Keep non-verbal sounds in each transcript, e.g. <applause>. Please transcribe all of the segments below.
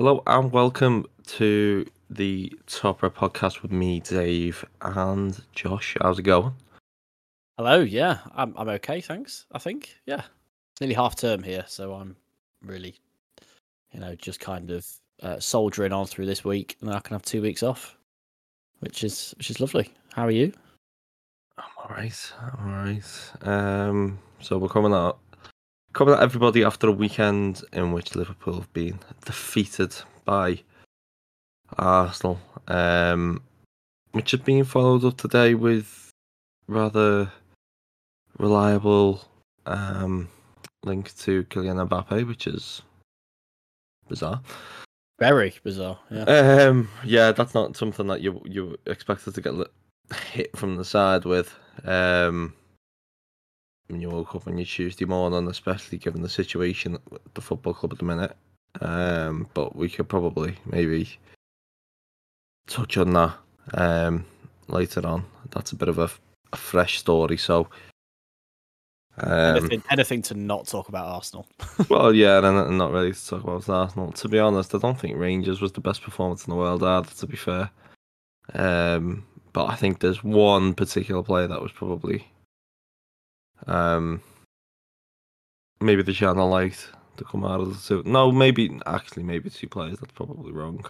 Hello and welcome to the Topper podcast with me, Dave, and Josh. How's it going? Hello, yeah, I'm I'm okay, thanks. I think, yeah, it's nearly half term here, so I'm really, you know, just kind of uh, soldiering on through this week, and then I can have two weeks off, which is which is lovely. How are you? I'm alright. I'm alright. Um, so we're coming out, coming at everybody after a weekend in which Liverpool have been defeated by Arsenal, um, which has been followed up today with rather reliable um, link to Kylian Mbappe, which is bizarre. Very bizarre. Yeah. Um, yeah, that's not something that you you expected to get hit from the side with. Um, when you woke up on your Tuesday morning, especially given the situation at the football club at the minute. Um, but we could probably maybe touch on that um later on. That's a bit of a, a fresh story. So, um, anything, anything to not talk about Arsenal. <laughs> well, yeah, and I'm not ready to talk about Arsenal. To be honest, I don't think Rangers was the best performance in the world either, to be fair. Um, but I think there's one particular player that was probably um, maybe the channel light to come out of the two. No, maybe actually maybe two players. That's probably wrong.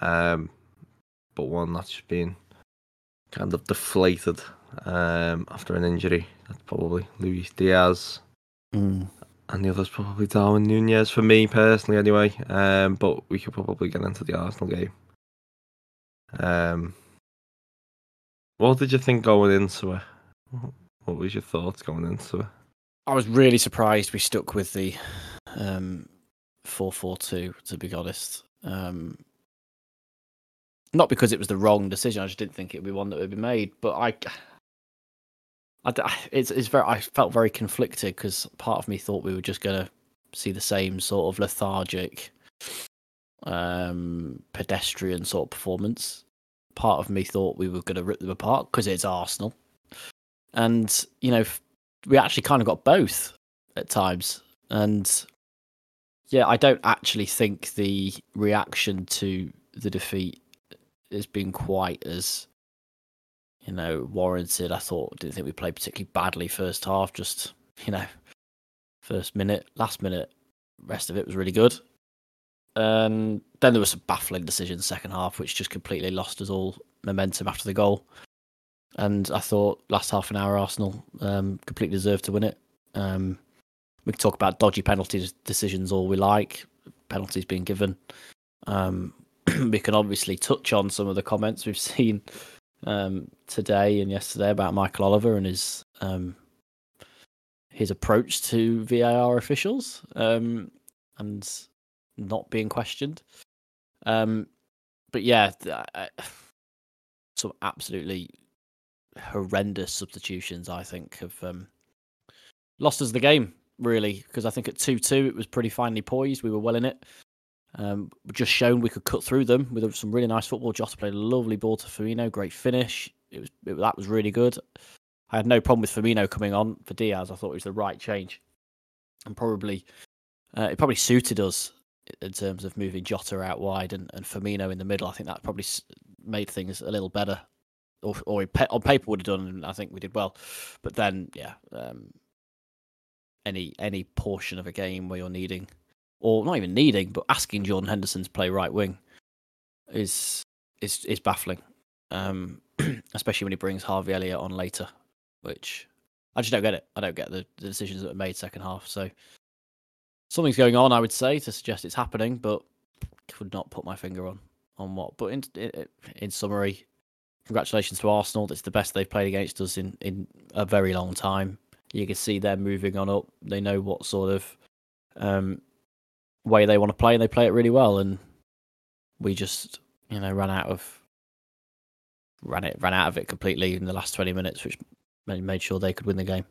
Um, but one that's been kind of deflated um, after an injury. That's probably Luis Diaz Mm. and the other's probably Darwin Nunez for me personally, anyway. Um, but we could probably get into the Arsenal game. Um, what did you think going into it? What was your thoughts going into it? I was really surprised we stuck with the um, four four two. To be honest, um, not because it was the wrong decision. I just didn't think it would be one that would be made. But I, I it's it's very. I felt very conflicted because part of me thought we were just going to see the same sort of lethargic, um, pedestrian sort of performance. Part of me thought we were going to rip them apart because it's Arsenal, and you know we actually kind of got both at times. And yeah, I don't actually think the reaction to the defeat has been quite as you know warranted. I thought didn't think we played particularly badly first half. Just you know, first minute, last minute, rest of it was really good. And then there was some baffling decisions second half, which just completely lost us all momentum after the goal. And I thought last half an hour Arsenal um, completely deserved to win it. Um, we can talk about dodgy penalties decisions all we like, penalties being given. Um, <clears throat> we can obviously touch on some of the comments we've <laughs> seen um, today and yesterday about Michael Oliver and his um, his approach to VAR officials um, and not being questioned. But yeah, I- <sighs> some absolutely horrendous substitutions. I think have um, lost us the game really because I think at two two it was pretty finely poised. We were well in it. Um, just shown we could cut through them with some really nice football. Jota played a lovely ball to Firmino, great finish. It was it, that was really good. I had no problem with Firmino coming on for Diaz. I thought it was the right change, and probably uh, it probably suited us in terms of moving Jota out wide and, and Firmino in the middle. I think that probably made things a little better, or or on paper would have done. And I think we did well, but then yeah, um, any any portion of a game where you're needing, or not even needing, but asking Jordan Henderson to play right wing is is is baffling. Um, <clears throat> especially when he brings Harvey Elliott on later, which I just don't get it. I don't get the, the decisions that were made second half. So something's going on, I would say, to suggest it's happening, but could not put my finger on on what. But in in, in summary, congratulations to Arsenal. It's the best they've played against us in in a very long time. You can see they're moving on up. They know what sort of um, way they want to play, and they play it really well. And we just, you know, ran out of ran it ran out of it completely in the last twenty minutes, which made sure they could win the game.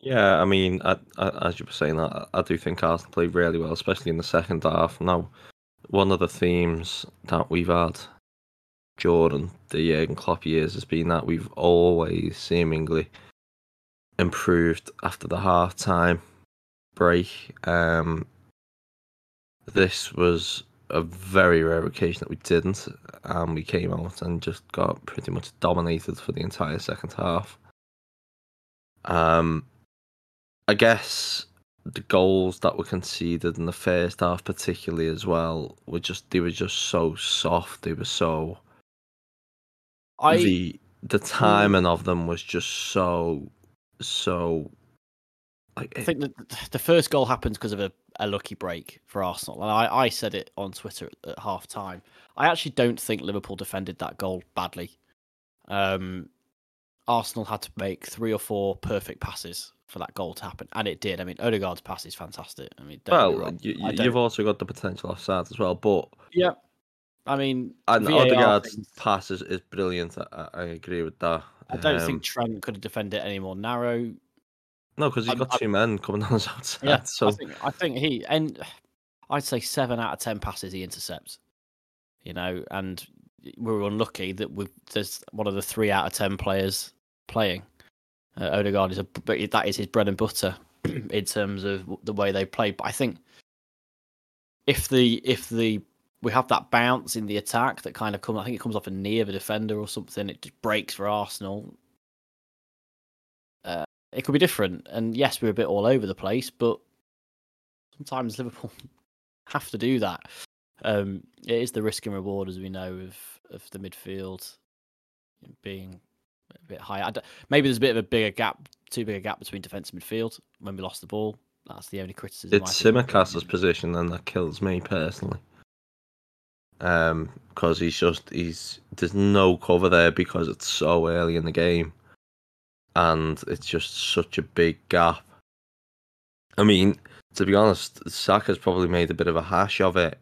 Yeah, I mean, I, I, as you were saying, I, I do think Arsenal played really well, especially in the second half. Now, one of the themes that we've had during the Jurgen Klopp years has been that we've always seemingly improved after the half time break. Um, this was a very rare occasion that we didn't, and we came out and just got pretty much dominated for the entire second half. Um, I guess the goals that were conceded in the first half, particularly as well, were just they were just so soft. They were so I the the timing of them was just so so like I think that the first goal happens because of a, a lucky break for Arsenal. And I, I said it on Twitter at, at half time. I actually don't think Liverpool defended that goal badly. Um, Arsenal had to make three or four perfect passes for that goal to happen, and it did. I mean, Odegaard's pass is fantastic. I mean, don't get me well, you, I you- don't- you've also got the potential offside as well, but yeah. I mean, and VAR Odegaard's things- pass is, is brilliant. I, I I agree with that. I don't Um, think Trent could have defended it any more narrow. no, because he's got I'm- two men coming on his outside. <laughs> Yeah, so I think I think he and I'd say seven out of ten passes he intercepts. You know, and we were unlucky that we there's one of the three out of ten players playing. Uh, Odegaard is a but that is his bread and butter <clears throat> in terms of the way they play. But I think if the if the we have that bounce in the attack that kind of comes, I think it comes off a knee of a defender or something. It just breaks for Arsenal. Uh, it could be different. And yes, we're a bit all over the place, but sometimes Liverpool <laughs> have to do that. Um, it is the risk and reward, as we know, of of the midfield being a bit high. I d- maybe there's a bit of a bigger gap, too big a gap between defence and midfield when we lost the ball. That's the only criticism. it's. Tsimikas's position, and that kills me personally. Um, because he's just he's there's no cover there because it's so early in the game, and it's just such a big gap. I mean, to be honest, Saka's probably made a bit of a hash of it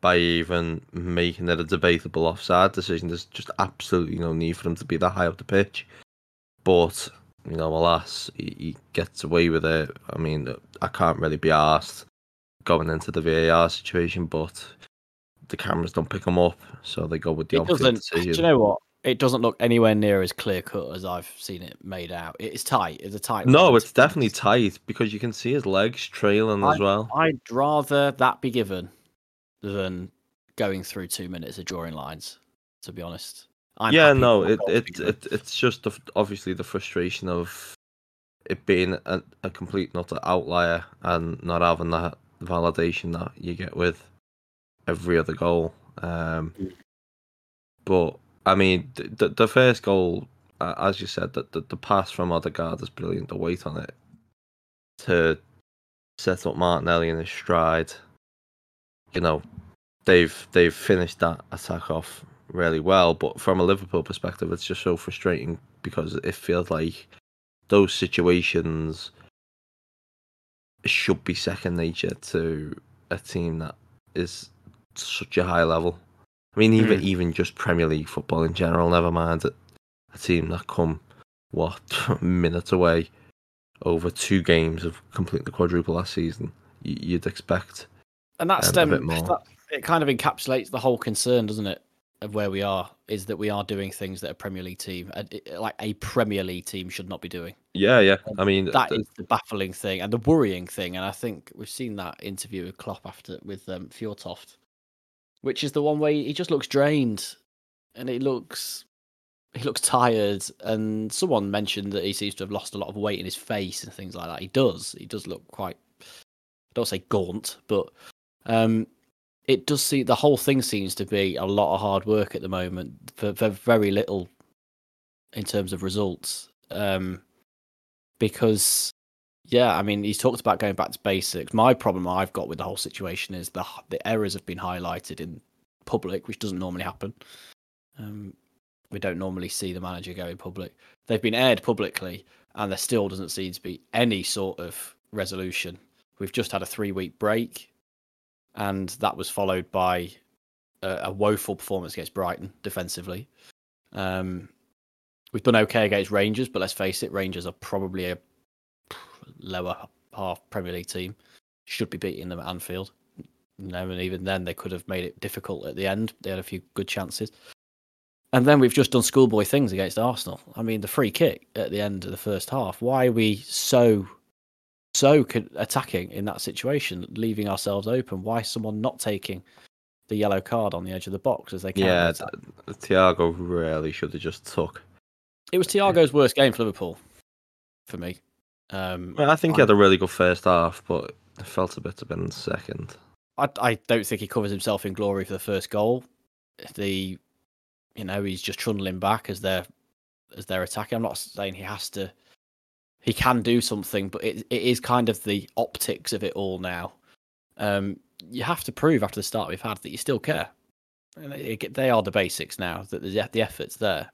by even making it a debatable offside decision. There's just absolutely no need for him to be that high up the pitch. But, you know, alas, he, he gets away with it. I mean, I can't really be asked going into the VAR situation, but the cameras don't pick them up, so they go with the It doesn't. Do you know what? It doesn't look anywhere near as clear cut as I've seen it made out. It's tight. It's a tight. no, it's definitely tight because you can see his legs trailing as well. I'd rather that be given than going through two minutes of drawing lines. To be honest, I'm yeah, no, it it, it it's just the, obviously the frustration of it being a, a complete not an outlier and not having that validation that you get with every other goal. Um, Mm. but I mean, the the, the first goal, uh, as you said, that the, the pass from Odegaard is brilliant. The weight on it to set up Martinelli in his stride. You know, they've they've finished that attack off really well. But from a Liverpool perspective, it's just so frustrating because it feels like those situations should be second nature to a team that is such a high level. I mean, even Mm. even just Premier League football in general. Never mind a, a team that come what <laughs> minutes away over two games of completing the quadruple last season. You, you'd expect and that um, stem that, it kind of encapsulates the whole concern, doesn't it, of where we are? Is that we are doing things that a Premier League team, like a Premier League team, should not be doing. Yeah, yeah. I mean, That th- is the baffling thing and the worrying thing. And I think we've seen that interview with Klopp after with um, Fjortoft, which is the one where he just looks drained, and he looks he looks tired. And someone mentioned that he seems to have lost a lot of weight in his face and things like that. He does. He does look quite. I don't say gaunt, but um, it does see the whole thing seems to be a lot of hard work at the moment for, for very little in terms of results. Um, because yeah, I mean, he's talked about going back to basics. My problem I've got with the whole situation is the the errors have been highlighted in public, which doesn't normally happen. Um, we don't normally see the manager go in public. They've been aired publicly, and there still doesn't seem to be any sort of resolution. We've just had a three week break, and that was followed by a, a woeful performance against Brighton defensively. Um, we've done okay against Rangers, but let's face it, Rangers are probably a lower half Premier League team. Should be beating them at Anfield. You know, and even then they could have made it difficult at the end. They had a few good chances. And then we've just done schoolboy things against Arsenal. I mean, the free kick at the end of the first half. Why are we so so attacking in that situation, leaving ourselves open. Why someone not taking the yellow card on the edge of the box as they can? Yeah, Thiago really should have just took. It was Thiago's worst game for Liverpool, for me. Um, well, I think he had a really good first half, but it felt a bit of a bit in the second. I, I don't think he covers himself in glory for the first goal. The, you know, he's just trundling back as they're as they're attacking. I'm not saying he has to he can do something, but it it is kind of the optics of it all now. Um, you have to prove after the start we've had that you still care. And it, they are the basics now. That the the effort's there,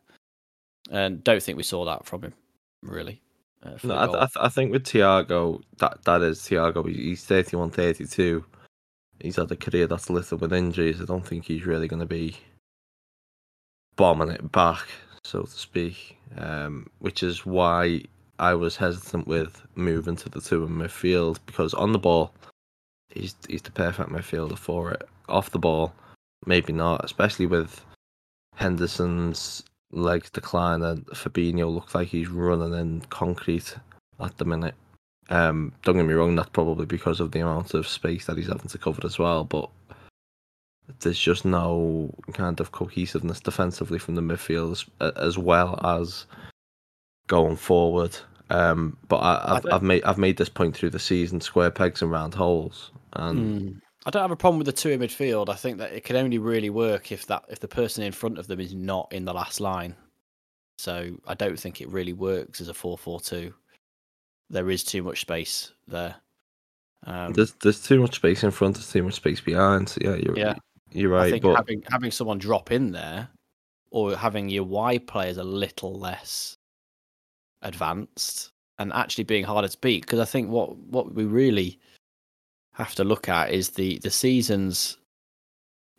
and don't think we saw that from him really. Uh, no, I, th- I, think with Thiago, that that is Thiago. He's 31, 32. He's had a career that's littered with injuries. I don't think he's really going to be bombing it back, so to speak. Um, which is why I was hesitant with moving to the two in midfield because on the ball, he's he's the perfect midfielder for it. Off the ball, maybe not, especially with Henderson's legs decline and Fabinho looks like he's running in concrete at the minute. Um, don't get me wrong, that's probably because of the amount of space that he's having to cover as well, but there's just no kind of cohesiveness defensively from the midfield as, as well as going forward. Um, but I, have I've made I've made this point through the season: square pegs and round holes. And mm. I don't have a problem with the two in midfield. I think that it can only really work if that if the person in front of them is not in the last line. So I don't think it really works as a four-four-two. There is too much space there. Um, there's there's too much space in front. There's too much space behind. So yeah, you're yeah. you're right. I think but... having having someone drop in there, or having your wide players a little less advanced and actually being harder to beat. Because I think what what we really have to look at is the the seasons,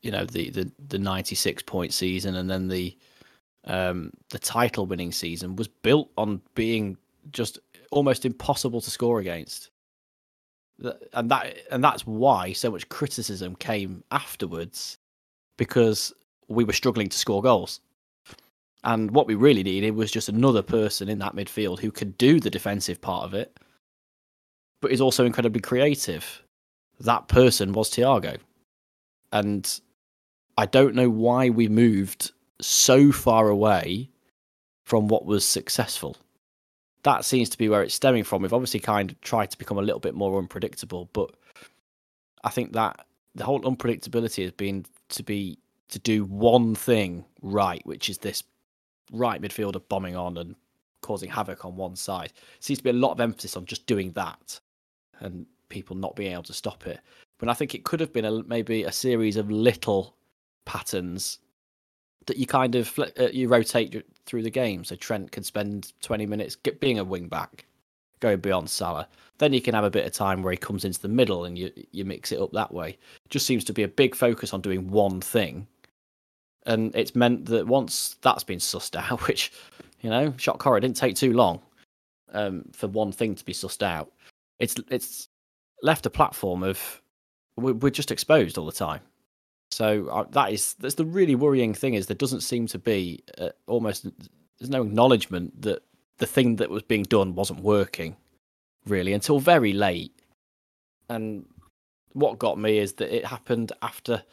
you know, the the the ninety six point season and then the um the title winning season was built on being just almost impossible to score against and that and that's why so much criticism came afterwards because we were struggling to score goals and what we really needed was just another person in that midfield who could do the defensive part of it, but is also incredibly creative. That person was Thiago. And I don't know why we moved so far away from what was successful. That seems to be where it's stemming from. We've obviously kind of tried to become a little bit more unpredictable, but I think that the whole unpredictability has been to be to do one thing right, which is this right midfielder bombing on and causing havoc on one side. Seems to be a lot of emphasis on just doing that and people not being able to stop it. But I think it could have been a, maybe a series of little patterns that you kind of uh, you rotate through the game. So Trent can spend 20 minutes being a wing back, going beyond Salah. Then you can have a bit of time where he comes into the middle and you you mix it up that way. Just seems to be a big focus on doing one thing and it's meant that once that's been sussed <laughs> out, which you know, shock horror didn't take too long um, for one thing to be sussed out. It's it's left a platform of we're just exposed all the time. So uh, that is that's the really worrying thing is there doesn't seem to be uh, almost there's no acknowledgement that the thing that was being done wasn't working really until very late. And what got me is that it happened after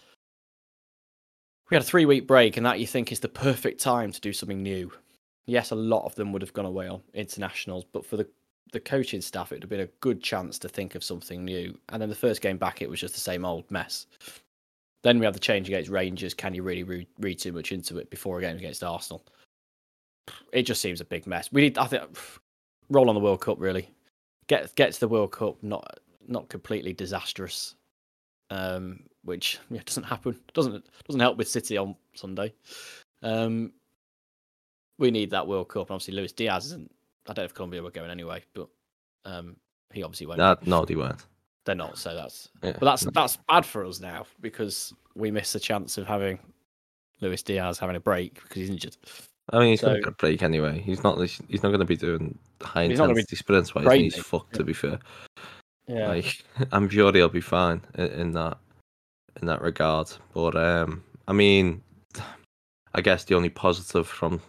we had a three week break, and that you think is the perfect time to do something new. Yes, a lot of them would have gone away on internationals, but for the the coaching staff, it would have been a good chance to think of something new. And then the first game back, it was just the same old mess. Then we have the change against Rangers. Can you really read, read too much into it before a game against Arsenal? It just seems a big mess. We need, I think, roll on the World Cup really. Get get to the World Cup, not not completely disastrous. Um, which yeah, <laughs> doesn't happen. Doesn't doesn't help with City on Sunday. Um, we need that World Cup. Obviously, Luis Diaz isn't. I don't know if Colombia were going anyway, but um, he obviously won't. No, no, they weren't. They're not. So that's. Yeah, but that's that's bad for us now because we miss the chance of having Luis Diaz having a break because he's injured. I mean, he's so, got a break anyway. He's not. He's not going to be doing high intensity sprints. While he's fucked. Yeah. To be fair. Yeah. Like, <laughs> I'm sure he'll be fine in, in that in that regard. But um, I mean, <sighs> I guess the only positive from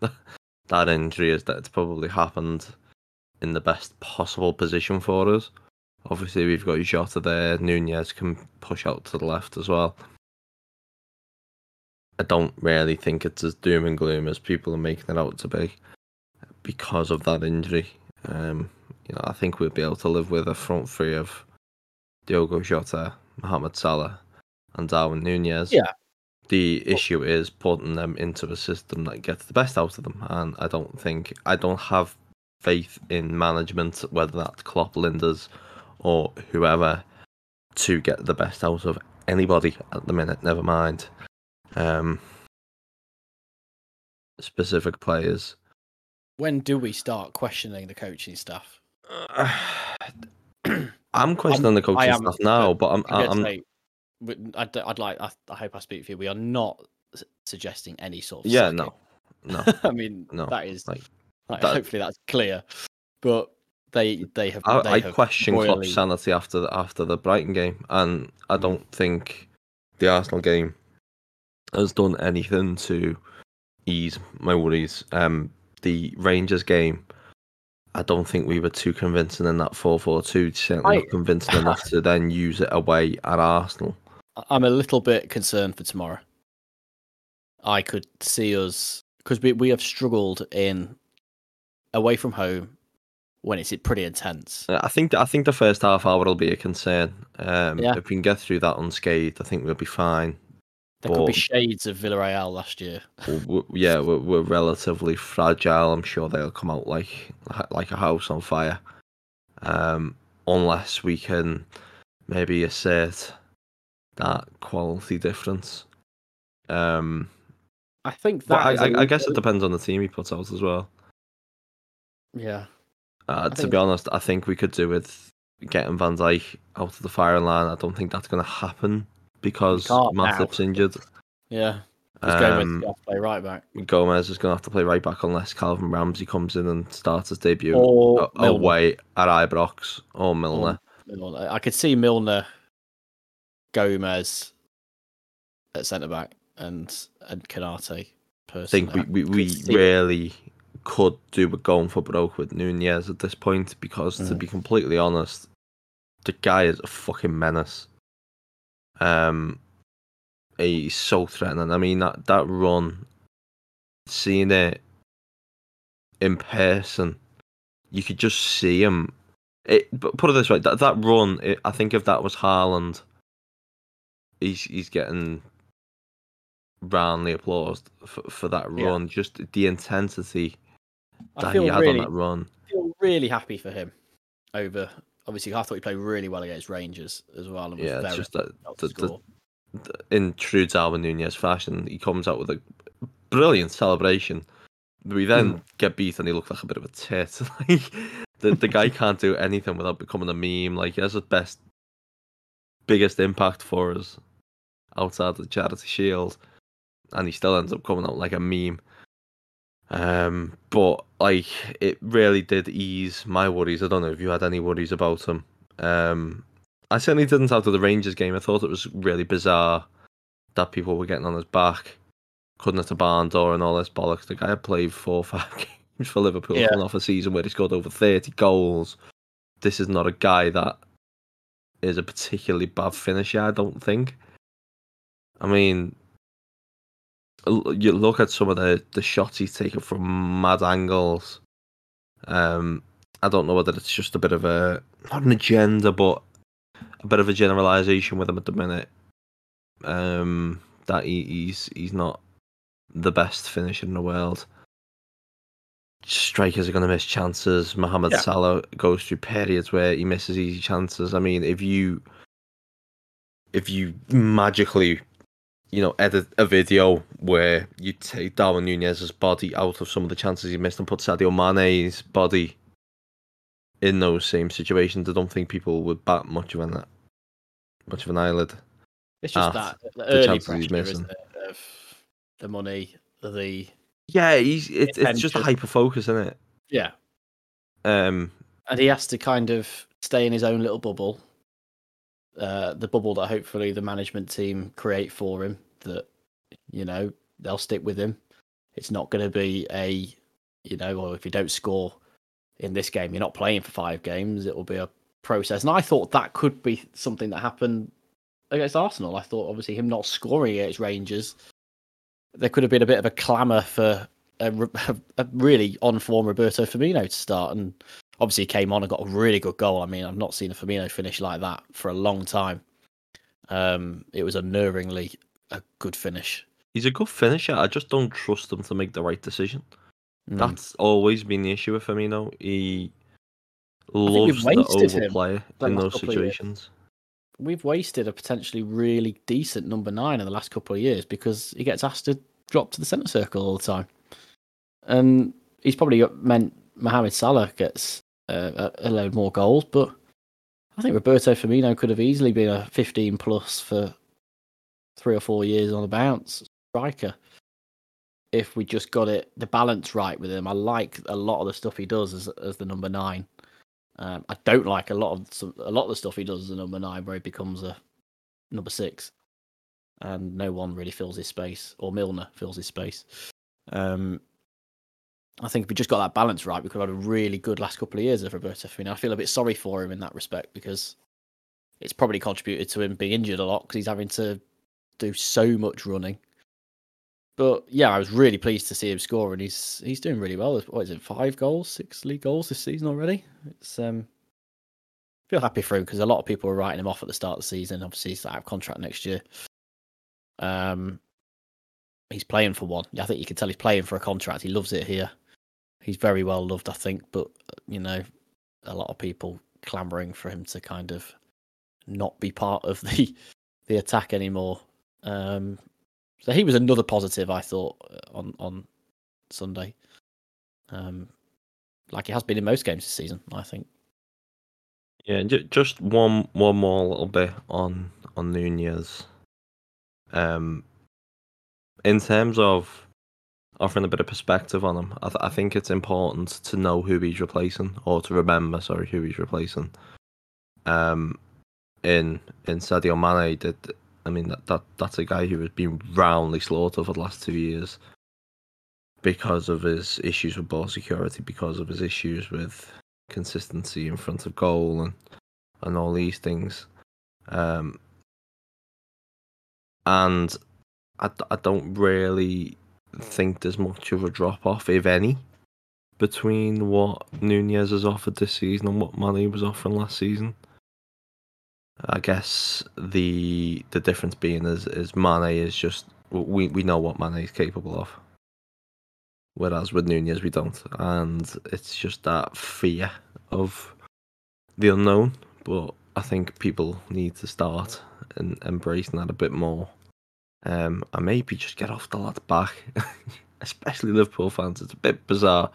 <laughs> that injury is that it's probably happened in the best possible position for us. Obviously, we've got Jota there. Nunez can push out to the left as well. I don't really think it's as doom and gloom as people are making it out to be because of that injury. Um, you know, I think we'll be able to live with a front three of Diogo Jota, Mohamed Salah, and Darwin Nunez. Yeah. The issue is putting them into a system that gets the best out of them, and I don't think I don't have faith in management, whether that's Klopp, Lijnders, or whoever, to get the best out of anybody at the minute. Never mind um, specific players. When do we start questioning the coaching staff? <sighs> I'm questioning the coaching am, staff now, but I'm, I'm, I'm, I'd, I'd like. I, I hope I speak for you. We are not suggesting any sort of. yeah, no, no, <laughs> I mean, No, that is. like, like, that- hopefully, that's clear. But they they have. I, they I have question royally- Klopp's sanity after the, after the Brighton game, and I don't think the Arsenal game has done anything to ease my worries. Um, the Rangers game, I don't think we were too convincing in that four four two. Certainly I- not convincing enough to then use it away at Arsenal. I'm a little bit concerned for tomorrow. I could see us because we we have struggled in away from home when it's pretty intense. Uh, I think I think the first half hour will be a concern. Um, Yeah. If we can get through that unscathed, I think we'll be fine. There could be shades of Villarreal last year. w- w- yeah, we're, we're relatively fragile. I'm sure they'll come out like like a house on fire, um, unless we can maybe assert that quality difference. Um, I think that. I, I, I guess it depends on the team he puts out as well. Yeah, Uh, to be honest, I think we could do with getting Van Dijk out of the firing line. I don't think that's going to happen because. Matip's injured. yeah. He's going Um, with to play right back Gomez is going to have to play right back unless Calvin Ramsay comes in and starts his debut or a- Milner. away at Ibrox or Milner. Milner. I could see Milner, Gomez at centre back, and and Konate. I think we, we, we really could do with going for broke with Nunez at this point because, to Mhm. be completely honest, the guy is a fucking menace. Um, he's so threatening. I mean that that run, seeing it in person, you could just see him. It, but put it this way, that that run, it, I think if that was Haaland, he's he's getting roundly applauded for, for that Yeah. run. Just the intensity I that he had really, on that run. I feel really happy for him. Over obviously, I thought he played really well against Rangers as well. And was Yeah, very just that to the- the- in true Darwin Nunez fashion, he comes out with a brilliant celebration. We then Mm. get beat and he looks like a bit of a tit. <laughs> like the the guy <laughs> can't do anything without becoming a meme. Like he has the best, biggest impact for us outside the Charity Shield, and he still ends up coming out like a meme. Um, but like it really did ease my worries. I don't know if you had any worries about him. Um, I certainly didn't after the Rangers game. I thought it was really bizarre that people were getting on his back, couldn't hit a barn door and all this bollocks. The guy had played four or five <laughs> games for Liverpool, Yeah. coming off a season where he scored over 30 goals. This is not a guy that is a particularly bad finisher, I don't think. I mean, you look at some of the, the shots he's taken from mad angles. Um, I don't know whether it's just a bit of a not an agenda, but a bit of a generalization with him at the minute. Um, that he, he's he's not the best finisher in the world. Strikers are going to miss chances. Mohamed Yeah. Salah goes through periods where he misses easy chances. I mean, if you if you magically, you know, edit a video where you take Darwin Nunez's body out of some of the chances he missed and put Sadio Mane's body in those same situations, I don't think people would bat much of an much of an eyelid. It's just that the the early chances he's pressure, it? Of the money, the Yeah, he's it's it's just a hyper focus, isn't it? yeah, Um, and he has to kind of stay in his own little bubble. Uh, the bubble that hopefully the management team create for him. That you know they'll stick with him. It's not going to be a you know, or if you don't score in this game. You're not playing for five games; it will be a process. And I thought that could be something that happened against Arsenal. I thought obviously him not scoring against Rangers, there could have been a bit of a clamour for a, <laughs> a, really on form Roberto Firmino to start, and obviously he came on and got a really good goal. I mean, I've not seen a Firmino finish like that for a long time. Um, it was unnervingly a good finish. He's a good finisher. I just don't trust him to make the right decision. Mm. That's always been the issue with Firmino. He loves to overplay in those situations. We've wasted a potentially really decent number nine in the last couple of years because he gets asked to drop to the centre circle all the time. And he's probably meant Mohamed Salah gets uh, a load more goals, but I think Roberto Firmino could have easily been a 15 plus for three or four years on the bounce striker if we just got it the balance right with him. I like a lot of the stuff he does as as the number nine. Um, I don't like a lot of some, a lot of the stuff he does as a number nine, where he becomes a number six, and no one really fills his space, or Milner fills his space. Um, I think if we just got that balance right, we could have had a really good last couple of years of Roberto Firmino. I feel a bit sorry for him in that respect because it's probably contributed to him being injured a lot because he's having to do so much running but yeah, I was really pleased to see him score, and he's he's doing really well. What is it? Five goals, six league goals this season already. It's um, I feel happy for him because a lot of people were writing him off at the start of the season. Obviously, he's out of contract next year. Um, he's playing for one. I think you can tell he's playing for a contract. He loves it here. He's very well loved, I think. But you know, a lot of people clamoring for him to kind of not be part of <laughs> the the attack anymore. Um, so he was another positive I thought uh, on on Sunday. Um, like he has been in most games this season, I think. Yeah, just one one more little bit on on Nunez. Um, in terms of offering a bit of perspective on him, I, th- I think it's important to know who he's replacing, or to remember, sorry, who he's replacing. Um, in in Sadio Mane, did I mean that, that that's a guy who has been roundly slaughtered for the last two years because of his issues with ball security, because of his issues with consistency in front of goal and and all these things. Um, and I, I don't really think there's much of a drop off, if any, between what Nunez has offered this season and what Mane was offering last season. I guess the the difference being is is Mane is just we we know what Mane is capable of, whereas with Nunez we don't, and it's just that fear of the unknown. But I think people need to start and embracing that a bit more, um, and maybe just get off the lad's back, <laughs> especially Liverpool fans. It's a bit bizarre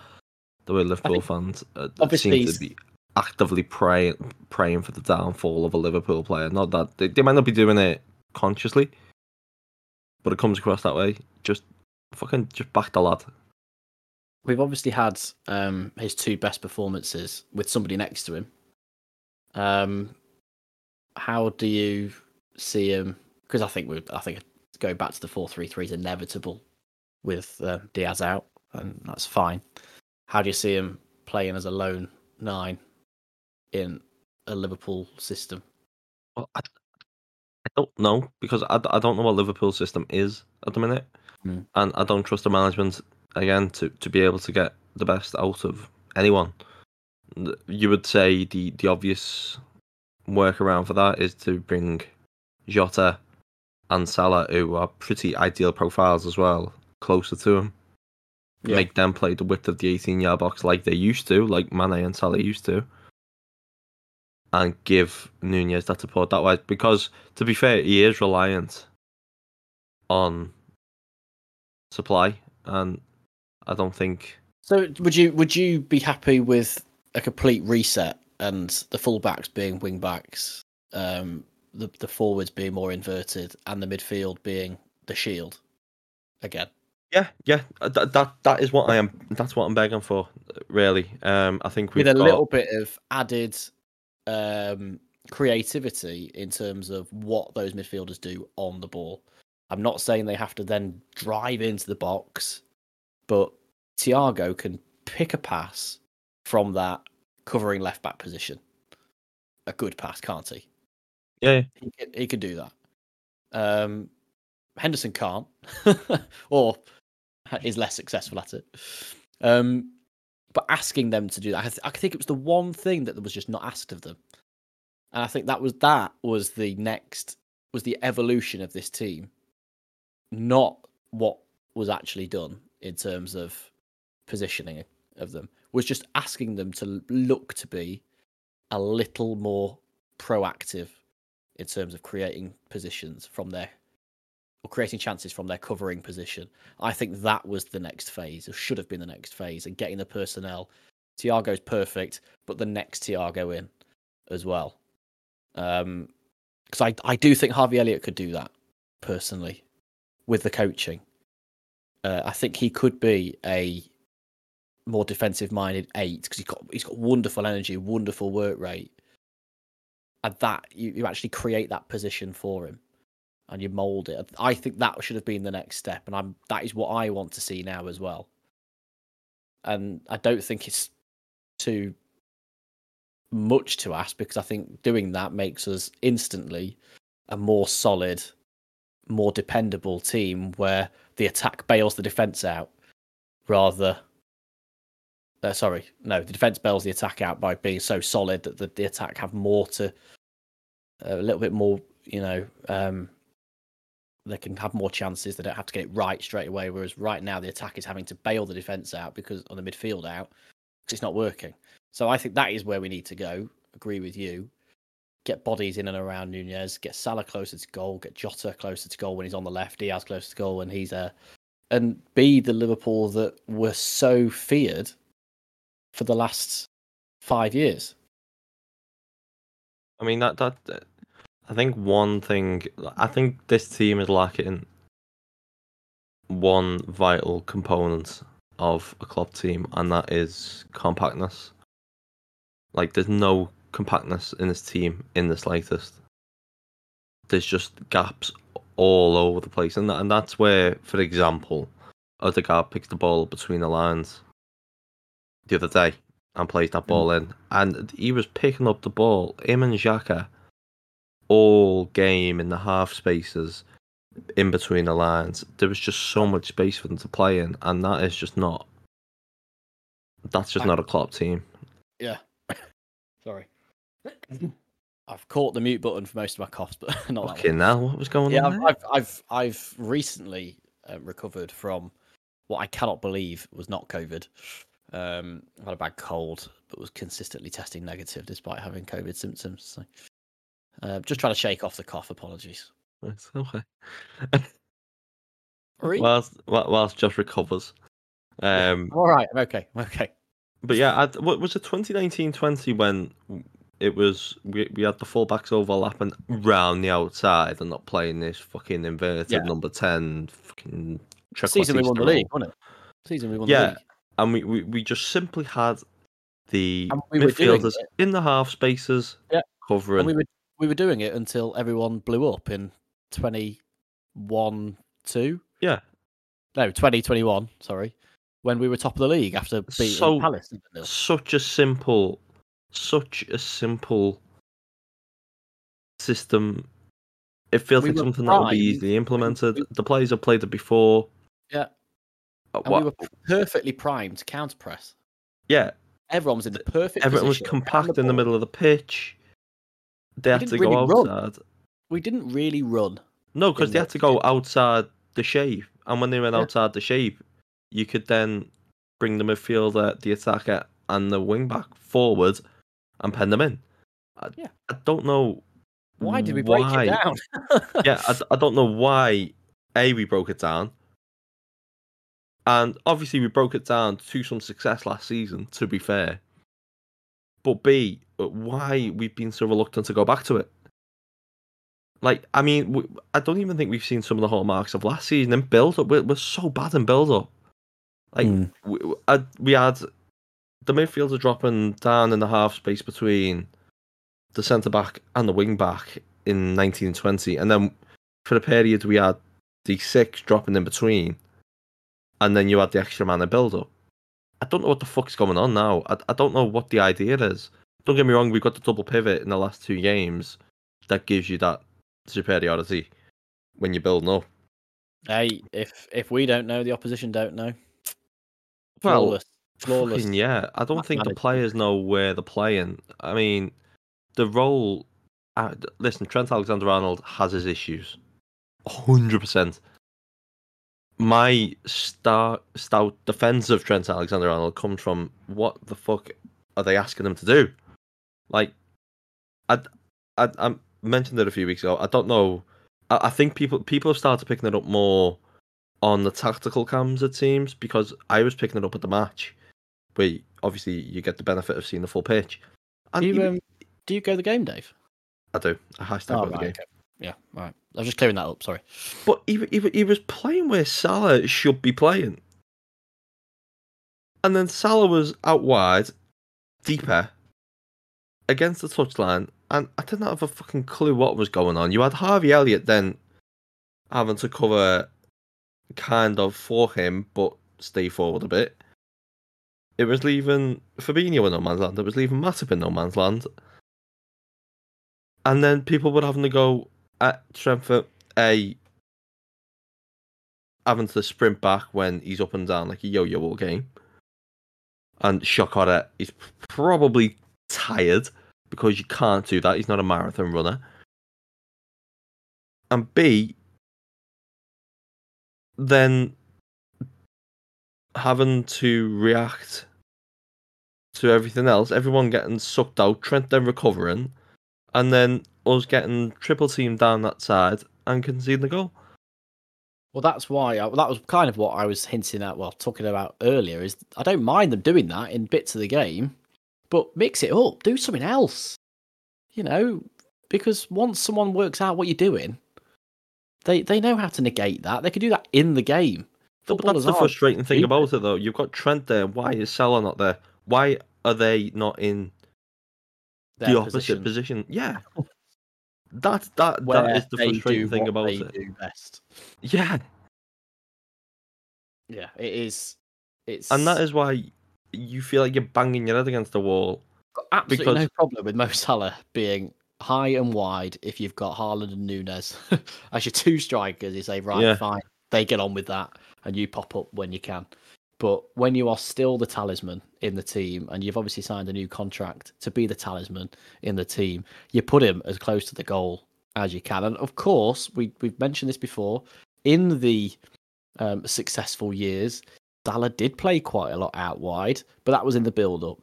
the way Liverpool fans uh, seem to be actively praying praying for the downfall of a Liverpool player. Not that they, they might not be doing it consciously, but it comes across that way. Just fucking just back the lad. We've obviously had um, his two best performances with somebody next to him. Um, how do you see him? Because I think we I think going back to the four three three is inevitable with uh, Diaz out, and that's fine. How do you see him playing as a lone nine in a Liverpool system? Well, I, I don't know because I, I don't know what Liverpool system is at the minute, mm. and I don't trust the management again to, to be able to get the best out of anyone. You would say the the obvious workaround for that is to bring Jota and Salah, who are pretty ideal profiles as well, closer to him. Yeah. Make them play the width of the 18 yard box like they used to, like Mane and Salah used to and give Nunez that support that way. Because to be fair, he is reliant on supply, and I don't think. So would you would you be happy with a complete reset and the fullbacks being wing backs, um, the the forwards being more inverted, and the midfield being the shield again? Yeah, yeah, that that that is what I am. That's what I'm begging for, really. Um, I think with a got... little bit of added um, creativity in terms of what those midfielders do on the ball. I'm not saying they have to then drive into the box, but Thiago can pick a pass from that covering left back position a good pass, can't he? Yeah, He can, he can do that. Um, Henderson can't, <laughs> or is less successful at it. Um, but asking them to do that, I, th- I think it was the one thing that was just not asked of them, and I think that was that was the next was the evolution of this team, not what was actually done in terms of positioning of them. Was just asking them to look to be a little more proactive in terms of creating positions from their or creating chances from their covering position. I think that was the next phase, or should have been the next phase, and getting the personnel. Thiago's perfect, but the next Thiago in as well. Um, because I I do think Harvey Elliott could do that personally with the coaching. Uh, I think he could be a more defensive minded eight because he's got he's got wonderful energy, wonderful work rate, and that you, you actually create that position for him and you mold it. I think that should have been the next step, and I'm that is what I want to see now as well. And I don't think it's too much to ask because I think doing that makes us instantly a more solid, more dependable team where the attack bails the defense out rather uh, sorry, no, the defense bails the attack out by being so solid that the, the attack have more to a little bit more, you know, um, they can have more chances. They don't have to get it right straight away. Whereas right now, the attack is having to bail the defense out because on the midfield out because it's not working. So I think that is where we need to go. Agree with you. Get bodies in and around Nunez. Get Salah closer to goal. Get Jota closer to goal when he's on the left. Diaz closer to goal when he's there. And be the Liverpool that were so feared for the last five years. I mean that that. I think one thing. I think this team is lacking one vital component of a club team, and that is compactness. Like, there's no compactness in this team in the slightest. There's just gaps all over the place, and that, and that's where, for example, Odegaard picks the ball between the lines the other day and plays that ball in, and he was picking up the ball. Him and Xhaka all game in the half spaces in between the lines. There was just so much space for them to play in, and that is just not. That's just I- not a club team. Yeah. <coughs> Sorry. <coughs> I've caught the mute button for most of my coughs, but <laughs> not that Now, what was going Yeah, on? I've. I've I've I've recently uh, recovered from what I cannot believe was not COVID. Um, I had a bad cold, but was consistently testing negative despite having COVID symptoms. So, uh, just trying to shake off the cough. Apologies. It's okay. Whilst whi- whilst Josh recovers. Um, all right. I'm okay. I'm okay. but yeah, I, what was it 2019-20 when it was we, we had the fullbacks overlapping round the outside and not playing this fucking inverted Yeah. number ten fucking Season we won the league, wasn't it? Season we won Yeah, the league. And we, we, we just simply had the we midfielders in the half spaces Yeah, covering. And we were we were doing it until everyone blew up in twenty one two. yeah, No, twenty twenty one. Sorry, when we were top of the league after beating So- Palace. such a simple, such a simple system. It feels We like something that would be easily implemented. we- the players have played it before. Yeah. Uh, And what- we were perfectly primed to counter press. yeah, Everyone was in the perfect. everyone was compact in the middle of the pitch. They had to didn't go really run. outside. We didn't really run. No, because they the had to go outside the shape, and when they went Yeah. outside the shape, you could then bring the midfielder, the attacker, and the wing back forward and pen them in. I, Yeah. I don't know Why did we break why- it down? yeah, I don't know why a we broke it down, and obviously we broke it down to some success last season. To be fair, but b uh, why we've been so reluctant to go back to it. Like, I mean, we, I don't even think we've seen some of the hallmarks of last season in build up. We're, we're so bad in build up. Like, we, we- I, we had the midfielder dropping down in the half space between the centre back and the wing back in 1920, and then for the period we had the six dropping in between, and then you had the extra man in build up. I don't know what the fuck's going on now. I, I don't know what the idea is. Don't get me wrong, we've got the double pivot in the last two games that gives you that superiority when you're building up. Hey, if if we don't know, the opposition don't know. Well, Flawless. Flawless. Yeah, I don't think the players know where they're playing. I mean, the role. Uh, listen, Trent Alexander-Arnold has his issues, hundred percent. My star stout defense of Trent Alexander-Arnold comes from what the fuck are they asking him to do? Like, I, I, I mentioned it a few weeks ago. I don't know. I, I think people people have started picking it up more on the tactical cams. It seems because I was picking it up at the match where obviously you get the benefit of seeing the full pitch. And Do you even- um, do you go the game, Dave? I do. I hashtag Oh, over the game. okay. Yeah, right. I was just clearing that up. Sorry. But he, he, he was playing where Salah should be playing. And then Salah was out wide, deeper, against the touchline, and I didn't have a fucking clue what was going on. You had Harvey Elliott then having to cover kind of for him, but stay forward a bit. It was leaving Fabinho in no man's land. It was leaving Matip in no man's land. And then people were having to go at Trentford a having to sprint back when he's up and down like a yo-yo all game. And Shokora is probably tired because you can't do that. He's not a marathon runner. And B, then having to react to everything else, everyone getting sucked out, Trent then recovering, and then us getting triple team down that side and conceding the goal. Well, that's why I, that was kind of what I was hinting at. Well, talking about earlier is I don't mind them doing that in bits of the game, but mix it up, do something else. You know, because once someone works out what you're doing, they they know how to negate that. They can do that in the game. But that's the frustrating thing about it, though. You've got Trent there. Why is Salah not there? Why are they not in their the opposite position? Yeah, <laughs> that that where that is the frustrating thing about it. best. Yeah, Yeah, it is. It's and that is why you feel like you're banging your head against the wall. absolutely no because- problem with Mo Salah being high and wide if you've got Haaland and Nunez <laughs> as your two strikers. You say, right, Yeah. fine, they get on with that, and you pop up when you can. But when you are still the talisman in the team, and you've obviously signed a new contract to be the talisman in the team, you put him as close to the goal as you can. And of course, we we've mentioned this before. In the um, successful years, Salah did play quite a lot out wide, but that was in the build-up.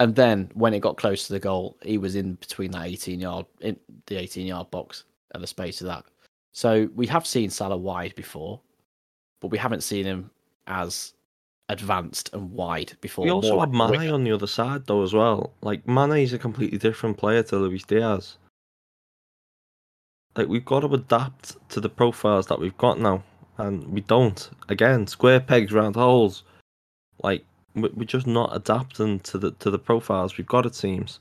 And then when it got close to the goal, he was in between that 18 yard in the 18 yard box and the space of that. So we have seen Salah wide before, but we haven't seen him as advanced and wide before. We also have Mane on the other side, though, as well. Like Mane is a completely different player to Luis Diaz. Like we've got to adapt to the profiles that we've got now, and we don't. Again, square pegs, round holes. Like we- we're just not adapting to the to the profiles we've got. It seems.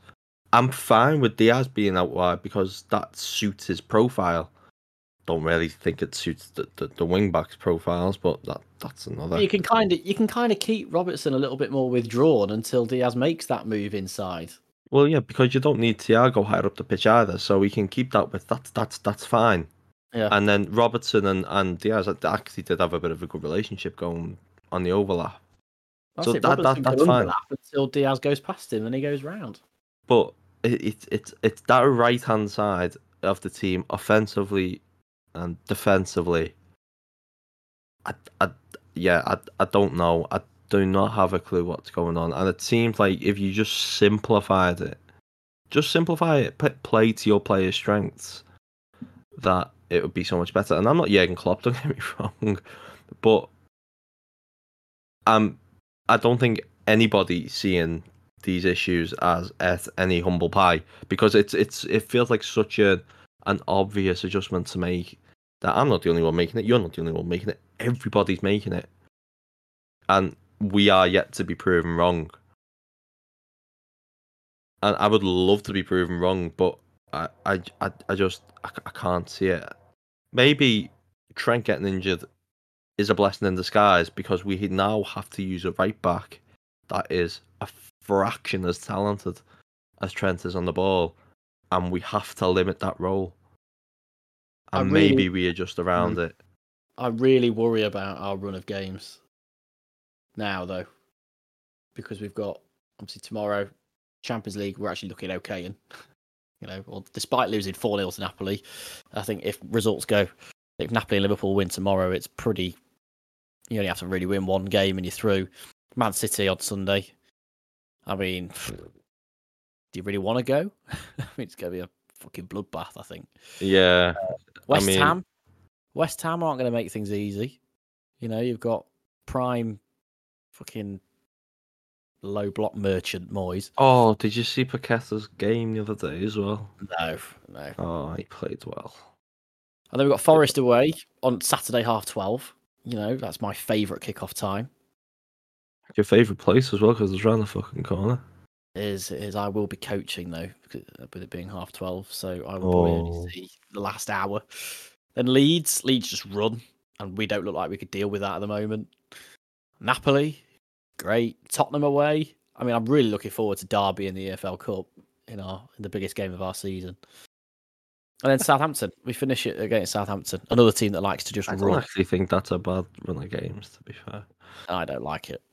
I'm fine with Diaz being out wide because that suits his profile. Don't really think it suits the, the, the wing backs profiles, but that that's another. You can kind of you can kind of keep Robertson a little bit more withdrawn until Diaz makes that move inside. Well, yeah, because you don't need Thiago higher up the pitch either, so we can keep that with that's that's that's fine. Yeah. And then Robertson and, and Diaz actually did have a bit of a good relationship going on the overlap. That's So it. that- that- that's fine. until Diaz goes past him and he goes round. But it, it, it's it's that right hand side of the team, offensively and defensively. I, I yeah, I, I don't know. I do not have a clue what's going on, and it seems like if you just simplified it, just simplify it, play to your players' strengths, that it would be so much better. And I'm not Jurgen Klopp, <laughs> don't get me wrong, but um, I don't think anybody seeing these issues as at any humble pie because it's it's it feels like such a an obvious adjustment to make that I'm not the only one making it, you're not the only one making it, everybody's making it. And we are yet to be proven wrong. And I would love to be proven wrong, but I I, I, I just I, I can't see it. Maybe Trent getting injured is a blessing in disguise because we now have to use a right back that is a fraction as talented as Trent is on the ball, and we have to limit that role. And really- maybe we adjust around mm. it. I really worry about our run of games now, though, because we've got obviously tomorrow Champions League. We're actually looking okay, and you know, well, despite losing four 0 to Napoli, I think if results go, if Napoli and Liverpool win tomorrow, it's pretty. You only have to really win one game and you're through. Man City on Sunday. I mean, do you really want to go? <laughs> I mean, it's going to be a fucking bloodbath. I think. Yeah, uh, West mean- Ham, West Ham aren't going to make things easy. You know, you've got prime, fucking low block merchant Moyes. Oh, did you see Paqueta's game the other day as well? No, no. Oh, he played well. And then we've got Forest away on Saturday half twelve. You know, that's my favourite kickoff time. Your favourite place as well because it's around the fucking corner. Is is I will be coaching though, with it being half twelve, so I will probably Oh. only see the last hour. Then Leeds, Leeds just run, and we don't look like we could deal with that at the moment. Napoli, great. Tottenham away. I mean, I'm really looking forward to Derby in the EFL Cup in our in the biggest game of our season. And then Southampton, we finish it against Southampton, another team that likes to just I run. actually think that's a bad run of games, to be fair. I don't like it.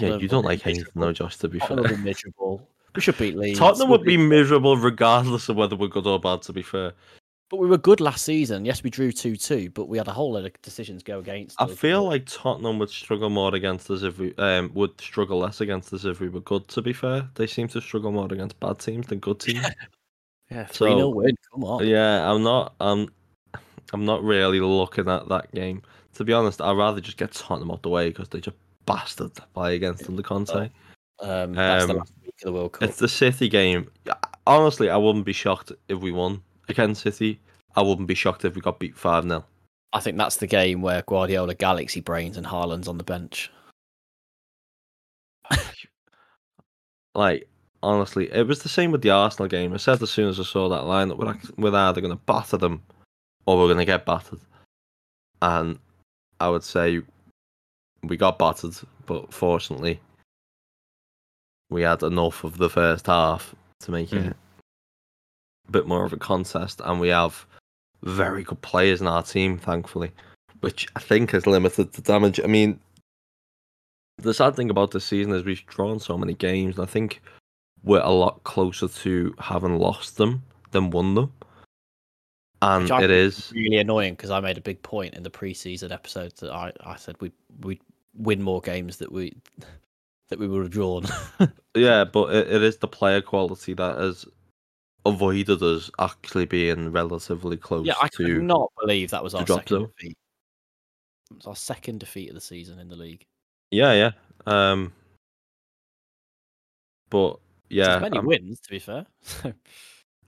Yeah, you don't like anything, miserable. though, Josh, to be Tottenham fair. miserable. We should beat Leeds. Tottenham would be miserable regardless of whether we're good or bad, to be fair. But we were good last season. Yes, we drew 2 2, but we had a whole lot of decisions go against I us. feel like Tottenham would struggle more against us if we um would struggle less against us if we were good. To be fair, they seem to struggle more against bad teams than good <laughs> teams. Yeah, 3 0 so- win. Come on. yeah, I'm not. I'm. I'm not really looking at that game. To be honest, I'd rather just get Tottenham out the way because they just bastard to play against under Conte. Um, that's the Um, last week of the World Cup. It's the City game. Honestly, I wouldn't be shocked if we won against City. I wouldn't be shocked if we got beat five 0 I think that's the game where Guardiola galaxy brains and Haaland's on the bench. <laughs> Like honestly, it was the same with the Arsenal game. I said as soon as I saw that line that we're, act- we're either going to batter them or we're going to get battered. And I would say we got battered, but fortunately, we had enough of the first half to make it Mhm. a bit more of a contest. And we have very good players in our team, thankfully, which I think has limited the damage. I mean, the sad thing about this season is we've drawn so many games, and I think we're a lot closer to having lost them than won them. And I it Really annoying because I made a big point in the preseason episode that I, I said we we win more games that we <laughs> that we would have drawn. <laughs> yeah, but it, it is the player quality that has avoided us actually being relatively close yeah, I to. could not believe that was our second zone. defeat. It was our second defeat of the season in the league. Yeah, yeah. Um, but Yeah, yeah, many um, wins to be fair. <laughs>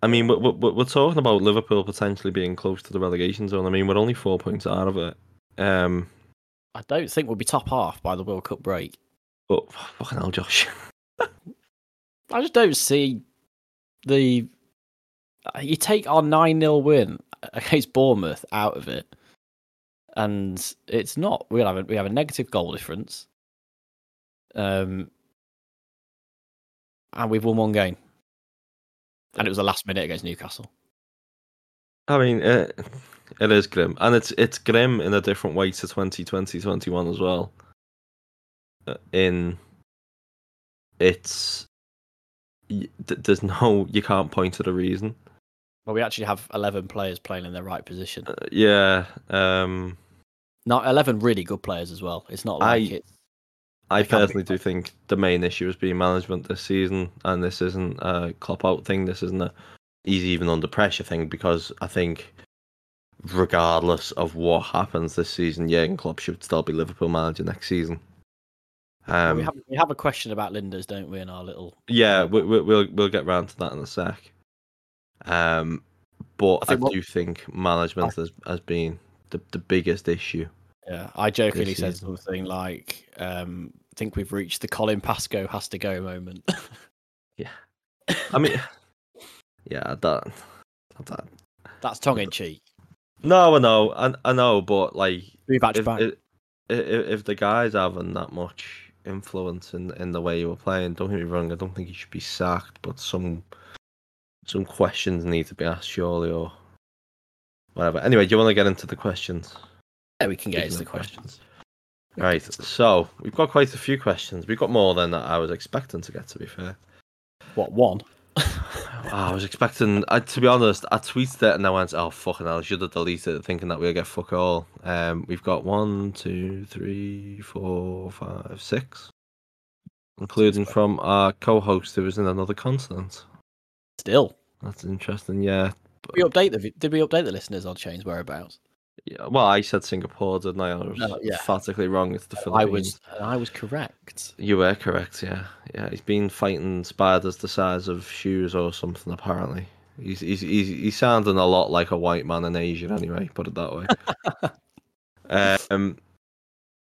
I mean, we're, we're, we're talking about Liverpool potentially being close to the relegation zone. I mean, we're only four points out of it. Um, I don't think we'll be top half by the World Cup break. but fucking hell, Josh. <laughs> I just don't see the. You take our 9 0 win against Bournemouth out of it, and it's not. We have a, we have a negative goal difference. Um, and we've won one game, and it was the last minute against Newcastle. I mean, it, it is grim, and it's it's grim in a different way to 2020, 21 as well. Uh, In it's there's no you can't point to the reason. Well, we actually have 11 players playing in their right position. Uh, yeah, um, Not 11 really good players as well. It's not like I- it's. I They can't be personally do think the main issue has been management this season, and this isn't a Klopp out thing. This isn't a he's even under pressure thing because I think, regardless of what happens this season, Jurgen Klopp should still be Liverpool manager next season. Um, we, have, we have a question about Lijnders, don't we, in our little. yeah, we, we, we'll we'll get round to that in a sec. Um, but I I, what- do think management has has been the the biggest issue. Yeah, I jokingly said something like, um, "I think we've reached the Colin Pascoe has to go moment." <laughs> Yeah, I mean, yeah, that that That's tongue in cheek. No, I know, I, I know, but like, if, if if the guy's having that much influence in in the way you were playing. Don't get me wrong. I don't think he should be sacked, but some some questions need to be asked, surely, or whatever. Anyway, do you want to get into the questions? Yeah, we can get into the of questions. Right. So we've got quite a few questions. We've got more than I was expecting to get. To be fair. What one? Ah, <laughs> I was expecting. I, to be honest, I tweeted it and I went, "Oh fucking hell!" I should have deleted it, thinking that we'll get fuck all. Um, we've got one, two, three, four, five, six, including from our co-host who was in another continent. Still, That's interesting. Yeah. Did we update the did we update the listeners on Shane's whereabouts? Yeah. Well, I said Singapore, didn't I? I was No, yeah. emphatically wrong. It's the Philippines. I was I was correct. You were correct, yeah. Yeah, he's been fighting spiders the size of shoes or something, apparently. He's, he's, he's, he's sounding a lot like a white man in Asia, anyway, put it that way. <laughs> um,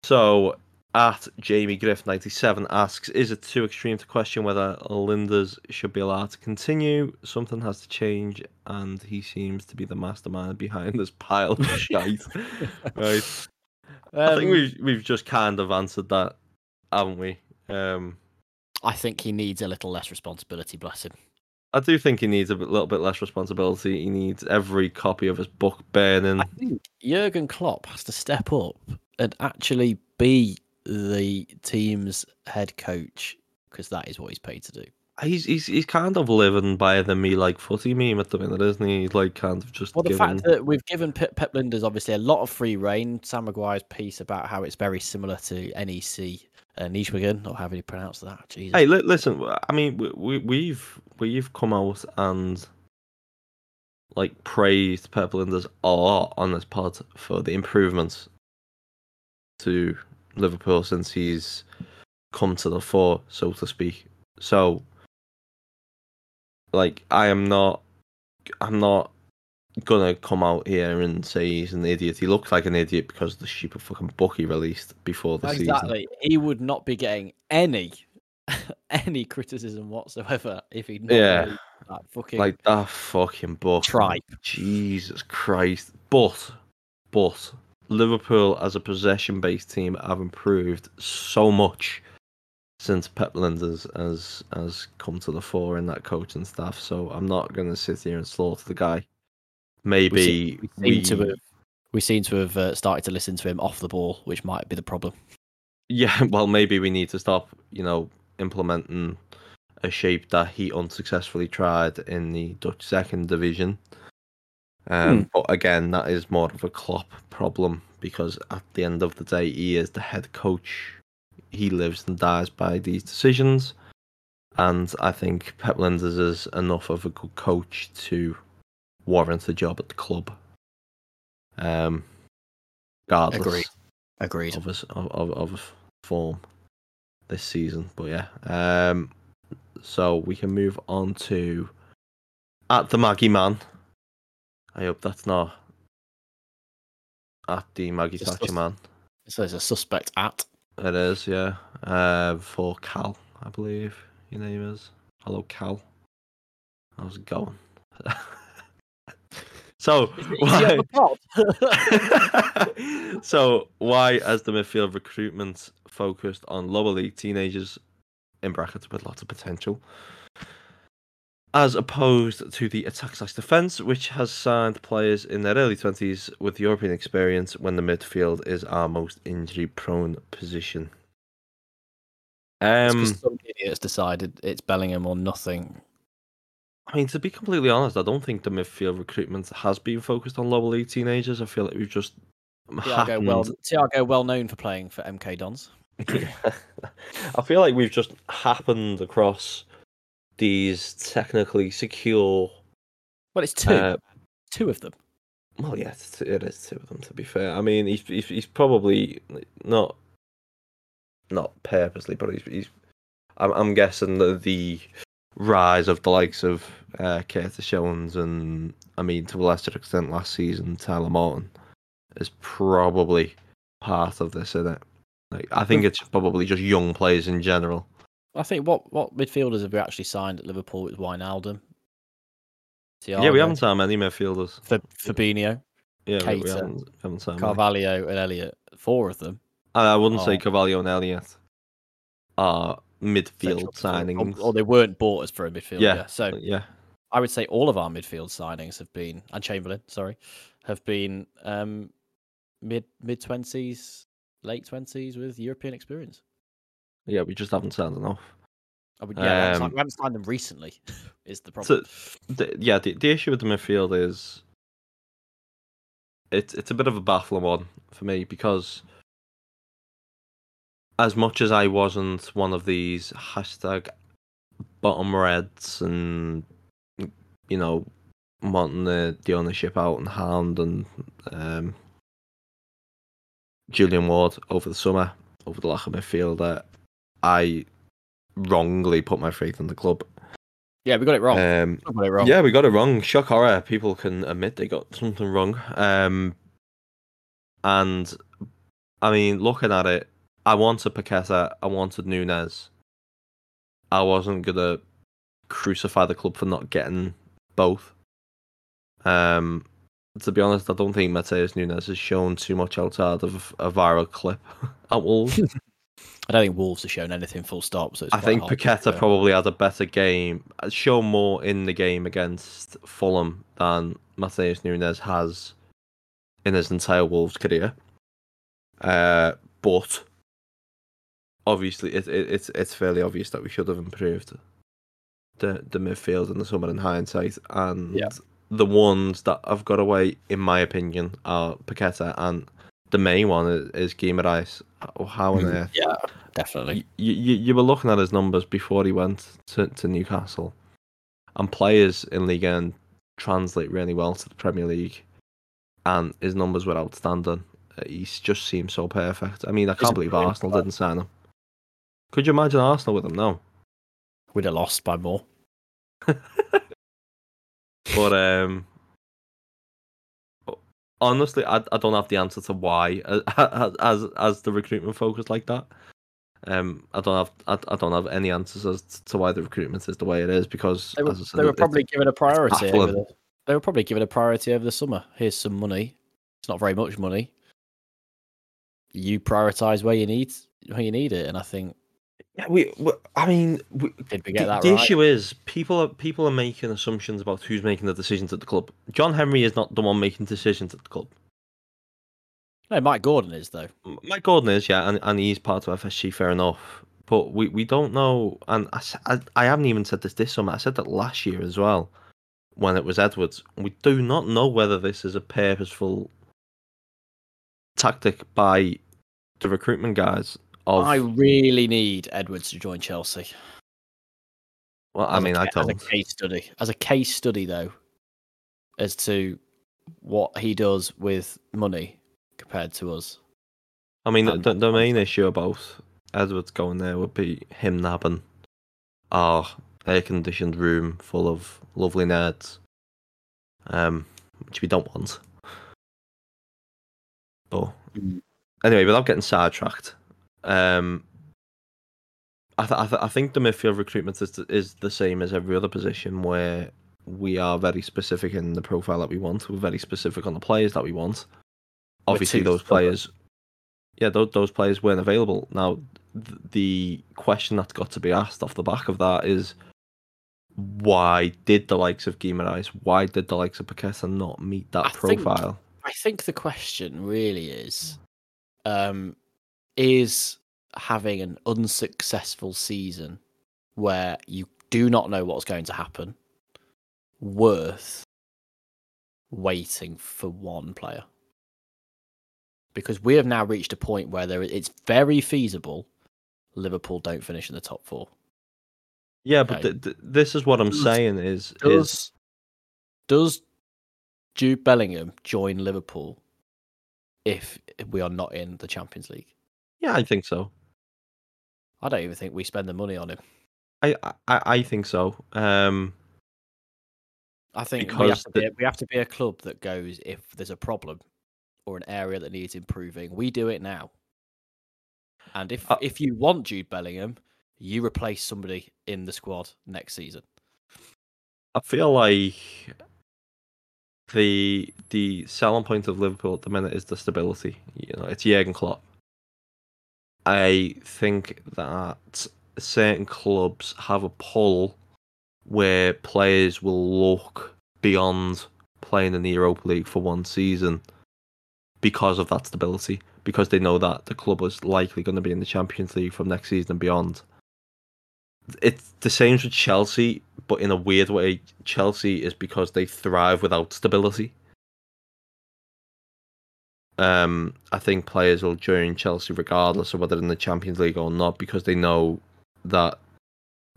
so, at Jamie Griff97 asks Is it too extreme to question whether Lijnders should be allowed to continue? Something has to change, and he seems to be the mastermind behind this pile of <laughs> shite. right. I think Um, we've, we've just kind of answered that, haven't we? Um, I think he needs a little less responsibility. Bless him. I do think he needs a bit, little bit less responsibility. He needs every copy of his book burning. I think Jurgen Klopp has to step up and actually be the team's head coach because that is what he's paid to do. He's he's he's kind of living by the me like footy meme at the minute, isn't he? He's like kind of just Well, the fact that we've given Pep, Pep Lijnders obviously a lot of free reign. Sam Maguire's piece about how it's very similar to NEC uh, Nijmegen, or however you pronounce that. Jesus. Hey, li- listen. I mean, we, we we've we've come out and like praised Pep Lijnders a lot on this pod for the improvements to Liverpool since he's come to the fore, so to speak. So, like, I am not, I'm not gonna come out here and say he's an idiot. He looks like an idiot because of the stupid fucking book he released before the season. exactly. He would not be getting any <laughs> any criticism whatsoever if he'd not Yeah. that fucking Like that fucking book. tripe. Jesus Christ. But, but Liverpool as a possession based team have improved so much since Pep Lijnders has has come to the fore in that coaching staff. So I'm not going to sit here and slaughter the guy. Maybe We seem to have we seem to have uh, started to listen to him off the ball, which might be the problem. yeah, <laughs> well, maybe we need to stop, you know, implementing a shape that he unsuccessfully tried in the Dutch second division. Um, Hmm. But again, that is more of a Klopp problem because at the end of the day, he is the head coach. He lives and dies by these decisions. And I think Pep Lijnders is enough of a good coach to warrant a job at the club. Um, regardless Agreed. Agreed. of his of, of, of form this season. But yeah, um, so we can move on to at the Maggie Man. I hope that's not at the Maggie Thatcher. Man. So there's a suspect at. It is, yeah. Uh, for Cal, I believe your name is. Hello, Cal. How's it going? <laughs> so why? <laughs> so why has the midfield recruitment focused on lower league teenagers in brackets with lots of potential as opposed to the attack slash defense which has signed players in their early 20s with european experience when the midfield is our most injury prone position um some idiots decided it's Bellingham or nothing. I mean, to be completely honest, I don't think the midfield recruitment has been focused on lower league teenagers. I feel like we've just happened. well, Thiago well known for playing for MK Dons. <laughs> <laughs> I feel like we've just happened across these technically secure. Well, it's two, Uh, two of them. well, yeah, it's, it is two of them. To be fair, I mean, he's he's, he's probably not not purposely, but he's he's. I'm, I'm guessing that the rise of the likes of uh, Curtis Jones and I mean to a lesser extent last season Tyler Morton is probably part of this, isn't it? Like I think it's probably just young players in general. I think what what midfielders have we actually signed at Liverpool with Wijnaldum? Yeah, we haven't signed many midfielders. Fa- Fabinho, Yeah, we, we haven't, we haven't signed many. Carvalho, and Elliott. Four of them. I, I wouldn't say Carvalho and Elliott. are midfield midfield, or- signings. or, they weren't bought as for a midfield. Yeah. Yeah. So yeah, I would say all of our midfield signings have been, and Chamberlain, sorry, have been um, mid mid twenties, late twenties with European experience. Yeah, we just haven't signed enough. I would, yeah, we, haven't Um, signed, we haven't signed them recently. <laughs> Is the problem? The, yeah, the, the issue with the midfield is it's it's a bit of a baffling one for me because as much as I wasn't one of these hashtag bottom reds and you know wanting the, the ownership out and hand and um, Julian Ward over the summer over the lack of midfielder, I wrongly put my faith in the club. yeah, we got it wrong. Um, we got it wrong. yeah, we got it wrong. Shock horror. People can admit they got something wrong. Um, and I mean, looking at it, I wanted Paqueta, I wanted Nunes. I wasn't gonna crucify the club for not getting both. Um, to be honest, I don't think Matheus Nunes has shown too much outside of a viral clip <laughs> at Wolves. <laughs> I don't think Wolves have shown anything full stop. So it's I think Paqueta probably had a better game, uh, shown more in the game against Fulham than Matheus Nunes has in his entire Wolves career. Uh, but obviously, it, it, it's it's fairly obvious that we should have improved the the midfield in the summer in hindsight, and Yeah. the ones that have got away, in my opinion, are Paqueta and the main one is, is Guimaraes. How- How on Mm, earth? Yeah, definitely. you, you, you were looking at his numbers before he went to, to Newcastle, and players in Ligue One translate really well to the Premier League, and his numbers were outstanding. He just seemed so perfect. I mean, I can't believe Arsenal didn't sign him. Could you imagine Arsenal with him now? We'd have lost by more. <laughs> But um, honestly, I, I don't have the answer to why as <laughs> as, as the recruitment focus like that. Um, I don't have I, I don't have any answers as to why the recruitment is the way it is because They were, said, they were probably given a priority. Over the, they were probably given a priority over the summer. Here's some money. It's not very much money. You prioritize where you need where you need it, and I think Yeah, we, we I mean, we, did we the, get that the right? issue is people are people are making assumptions about who's making the decisions at the club. John Henry is not the one making decisions at the club. No, Mike Gordon is though. Mike Gordon is, yeah, and, and he's part of FSG, fair enough. But we, we don't know, and I I haven't even said this this summer. I said that last year as well, when it was Edwards. We do not know whether this is a purposeful tactic by the recruitment guys. Of I really need Edwards to join Chelsea. well, I as a mean, I ca- as a case study. As a case study, though, as to what he does with money compared to us. I mean, the, and the, the main issue about Edwards going there would be him nabbing our air conditioned room full of lovely nerds, um, which we don't want. But Mm. anyway, without getting sidetracked, um, I, th- I, th- I think the midfield recruitment is is the same as every other position where we are very specific in the profile that we want. We're very specific on the players that we want. Obviously, those players, yeah, those those players weren't available. Now, th- the question that's got to be asked off the back of that is, why did the likes of Guimaraes, why did the likes of Paqueta not meet that I think- profile? I think the question really is, um, is having an unsuccessful season where you do not know what's going to happen worth waiting for one player? Because we have now reached a point where there it's very feasible Liverpool don't finish in the top four. Yeah, but Okay. th- th- this is what I'm Does- saying is is Does does Jude Bellingham join Liverpool if we are not in the Champions League? Yeah, I think so. I don't even think we spend the money on him. I I, I think so. Um, I think we have, to be, the- a- we have to be a club that goes if there's a problem or an area that needs improving. We do it now. And if Uh, if you want Jude Bellingham, you replace somebody in the squad next season. I feel like the the selling point of Liverpool at the minute is the stability. You know, it's Jurgen Klopp, I think that certain clubs have a pull where players will look beyond playing in the Europa League for one season because of that stability, because they know that the club is likely going to be in the Champions League from next season and beyond. It's the same with Chelsea, but in a weird way, Chelsea is because they thrive without stability. Um, I think players will join Chelsea regardless of whether in the Champions League or not because they know that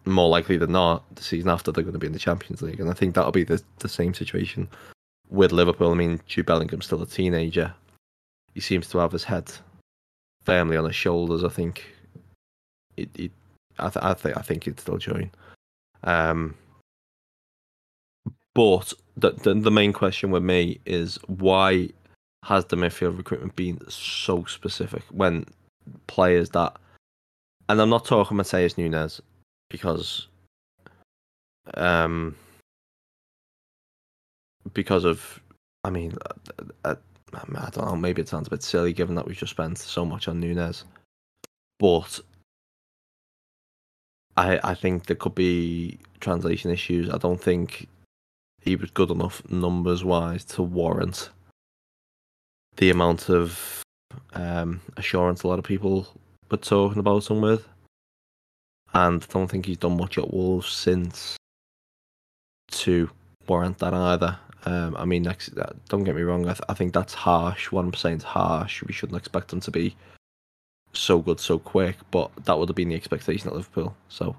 more likely than not, the season after they're going to be in the Champions League, and I think that'll be the the same situation with Liverpool. I mean, Jude Bellingham's still a teenager. He seems to have his head firmly on his shoulders. I think. It, it I, th- I think I think he'd still join. Um, but the, the the main question with me is why has the midfield recruitment been so specific when players that, and I'm not talking Matheus Nunes because, um, because of, I mean, uh, uh, uh, I, I don't know, maybe it sounds a bit silly given that we've just spent so much on Nunes, but I I think there could be translation issues. I don't think he was good enough numbers wise to warrant the amount of um, assurance a lot of people were talking about him with. And I don't think he's done much at Wolves since to warrant that either. Um, I mean, next, don't get me wrong. I, th- I think that's harsh. What I'm saying is harsh. We shouldn't expect him to be so good so quick, but that would have been the expectation at Liverpool. So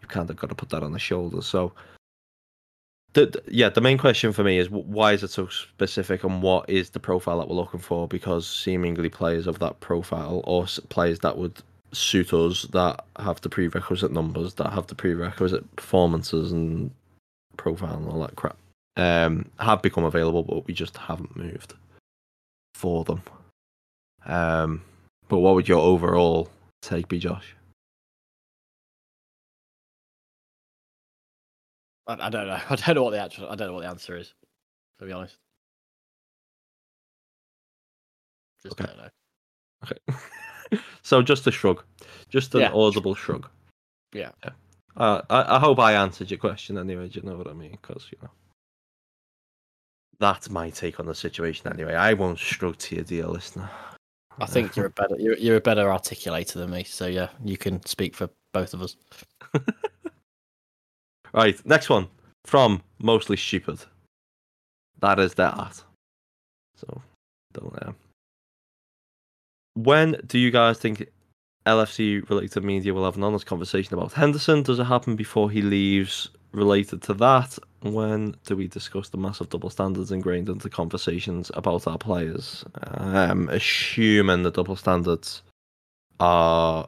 you kind of got to put that on the shoulders. So the, the, yeah, the main question for me is why is it so specific, and what is the profile that we're looking for? Because seemingly players of that profile, or players that would suit us, that have the prerequisite numbers, that have the prerequisite performances and profile and all that crap, um, have become available, but we just haven't moved for them. Um, but what would your overall take be, Josh? I, I don't know. <laughs> I don't know what the actual. I don't know what the answer is. To be honest, just Okay. don't know. Okay. <laughs> so just a shrug, just an Yeah. audible shrug. Yeah. Yeah. Uh, I, I hope I answered your question anyway. Do you know what I mean? Because you know that's my take on the situation anyway. I won't shrug to you, dear listener. I think you're a better you're, you're a better articulator than me. So yeah, you can speak for both of us. <laughs> Right, next one from mostly stupid. That is that. So, don't know. When do you guys think LFC related media will have an honest conversation about Henderson? Does it happen before he leaves? Related to that, when do we discuss the massive double standards ingrained into conversations about our players? Um, assuming the double standards are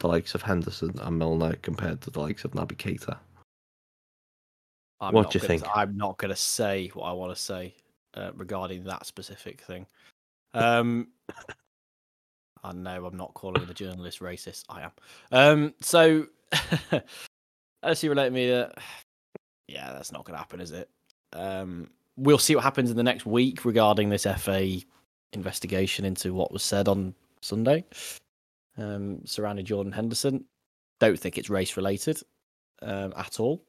the likes of Henderson and Milner compared to the likes of Naby Keita. I'm What not do you gonna- think? I'm not going to say what I want to say uh, regarding that specific thing. Um, <coughs> I know I'm not calling the journalist racist. I am. Um, so, <laughs> as you relate me, uh, <sighs> yeah, that's not going to happen, is it? Um, we'll see what happens in the next week regarding this FA investigation into what was said on Sunday um, surrounding Jordan Henderson. Don't think it's race related um, at all.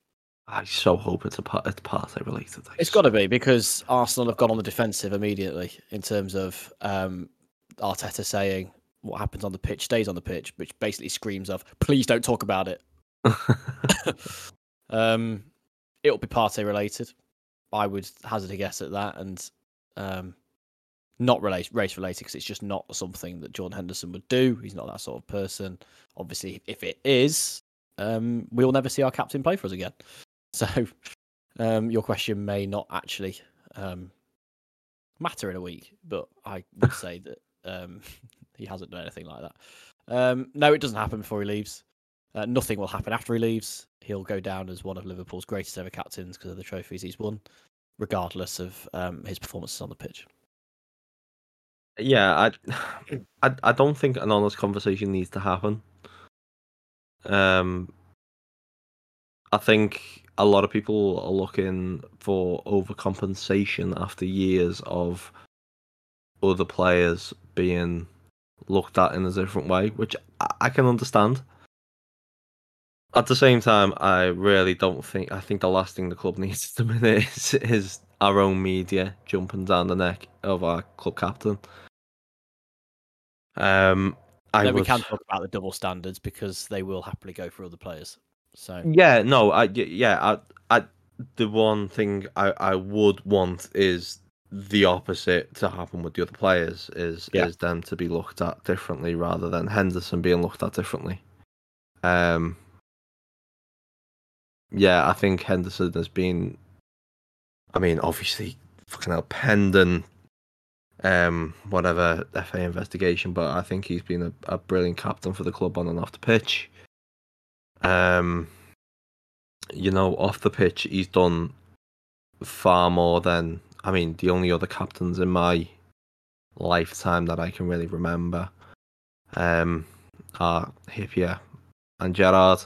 I so hope it's a part it's party related. It's got to be because Arsenal have gone on the defensive immediately in terms of um, Arteta saying what happens on the pitch stays on the pitch, which basically screams of "Please don't talk about it." <laughs> <laughs> um, it'll be party related. I would hazard a guess at that, and um, not race related because it's just not something that Jordan Henderson would do. He's not that sort of person. Obviously, if it is, um, we'll never see our captain play for us again. <laughs> So, um, your question may not actually um, matter in a week, but I would say that um, <laughs> he hasn't done anything like that. Um, no, it doesn't happen before he leaves. Uh, nothing will happen after he leaves. He'll go down as one of Liverpool's greatest ever captains because of the trophies he's won, regardless of um, his performances on the pitch. Yeah, I, <sighs> I I don't think an honest conversation needs to happen. Um, I think a lot of people are looking for overcompensation after years of other players being looked at in a different way, which I, I can understand. At the same time, I really don't think. I think the last thing the club <laughs> needs at the is, is our own media jumping down the neck of our club captain. Um, I then we was- can talk about the double standards because they will happily go for other players. So Yeah, no, I yeah, I, I the one thing I, I would want is the opposite to happen with the other players is Yeah. is them to be looked at differently rather than Henderson being looked at differently. Um yeah, I think Henderson has been I mean, obviously fucking hell pending um whatever FA investigation, but I think he's been a, a brilliant captain for the club on and off the pitch. Um, you know, off the pitch, he's done far more than I mean the only other captains in my lifetime that I can really remember um, are Hyypiä and Gerrard.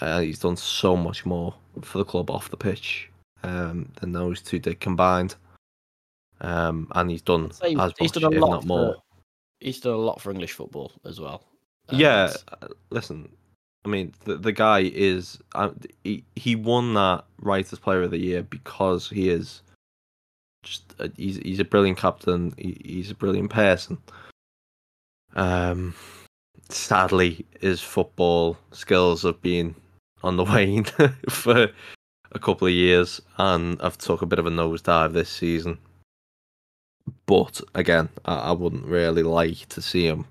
Uh, he's done so much more for the club off the pitch um, than those two did combined. Um, and he's done he's, as he's much, done a if lot not more. For, he's done a lot for English football as well. Yeah, uh, listen. I mean, the the guy is uh, he he won that Writers Player of the Year because he is just a, he's he's a brilliant captain. He, he's a brilliant person. Um, sadly, his football skills have been on the <laughs> wane <laughs> for a couple of years, and I've took a bit of a nosedive this season. But again, I, I wouldn't really like to see him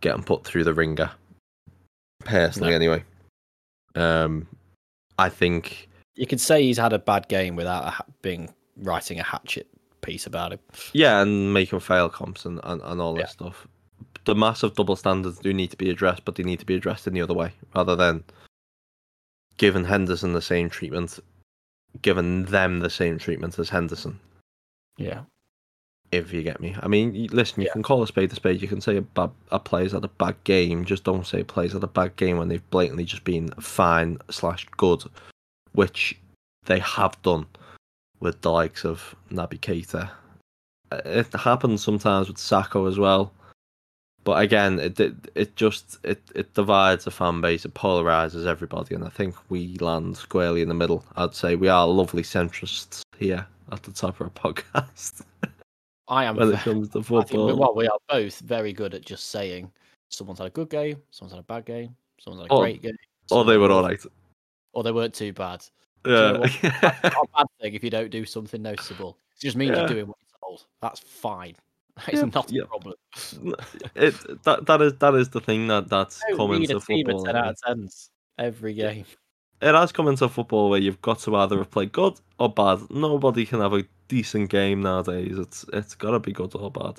getting put through the ringer. Personally, No. anyway. Um, I think you could say he's had a bad game without a ha- being writing a hatchet piece about him. yeah, and making fail comps and, and, and all this Yeah. stuff. The massive double standards do need to be addressed, but they need to be addressed in the other way rather than giving Henderson the same treatment, giving them the same treatment as Henderson. Yeah. If you get me, I mean, listen, you Yeah. can call a spade a spade. You can say a bad a player's had a bad game. Just don't say a player's had a bad game when they've blatantly just been fine slash good, which they have done with the likes of Naby Keita. Uh, It happens sometimes with Sacco as well, but again, it it, it just it, it divides the fan base. It polarizes everybody, and I think we land squarely in the middle. I'd say we are lovely centrists here at the top of our <laughs> podcast I am. when it comes to <laughs> I think we, football. well, we are both very good at just saying someone's had a good game, someone's had a bad game, someone's had a Or- great game, or they were all right. or they weren't too bad. you know Yeah. Not <laughs> a bad thing if you don't do something noticeable. It just means Yeah. you're doing what you're told. That's fine. <laughs> It's Yeah, not a yeah. problem. it that that is that is the thing that that's Don't come into a team of football. ten out of tens every game. It has come into football where you've got to either have played good or bad. Nobody can have a decent game nowadays. It's it's got to be good or bad.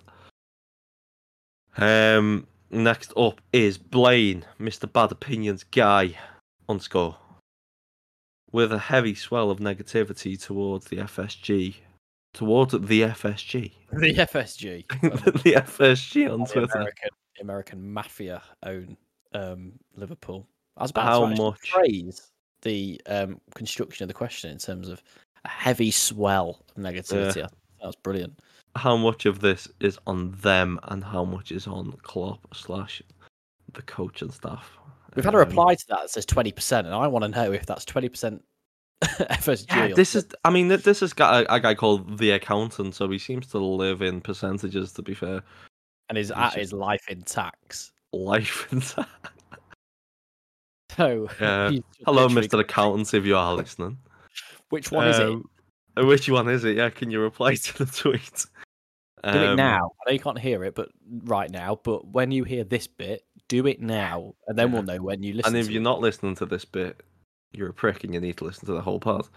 Um, next up is Blaine, Mr. Bad Opinions guy, on score, with a heavy swell of negativity towards the FSG, towards the FSG, <laughs> The FSG, <laughs> the FSG on the Twitter. American, American mafia own um, Liverpool. I was about How to much? praise the um, construction of the question in terms of a heavy swell of negativity. Thought That was brilliant. how much of this is on them and how much is on Klopp slash the coach and staff. We've had a Um, reply to that that says twenty percent, and I want to know if that's twenty percent <laughs> FSG. Yeah, this is. I mean, this has got a, a guy called the accountant, so he seems to live in percentages. To be fair, and is at his life in tax. life and <laughs> So Yeah. <laughs> he's just Hello, Mister Accountant, if you are listening. Which one is it? Um, Which one is it? Yeah, can you reply to the tweet? Do it Um, now. I know you can't hear it, but right now. But when you hear this bit, do it now, and then Yeah. we'll know when you listen. And if to you're it. not listening to this bit, you're a prick, and you need to listen to the whole part.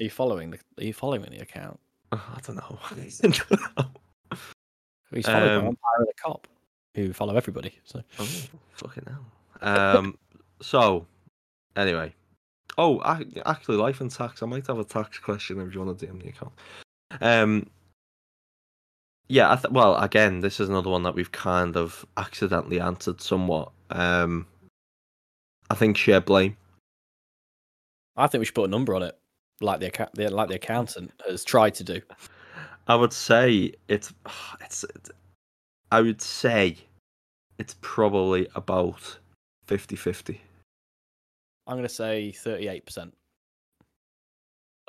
are you following the? Are you following the account? <laughs> I don't know. <laughs> I don't know. He's followed Um, by Empire of the Kop, who follow everybody. So Oh, fucking hell. Um, <laughs> so, anyway. Oh, actually, life and tax. I might have a tax question if you want to DM the account. Um, yeah, I th- well, again, this is another one that we've kind of accidentally answered somewhat. Um, I think share blame. I think we should put a number on it, like the account, the, like the accountant has tried to do. I would say it's, <sighs> it's, it's I would say it's probably about 50-50. I'm going to say 38%.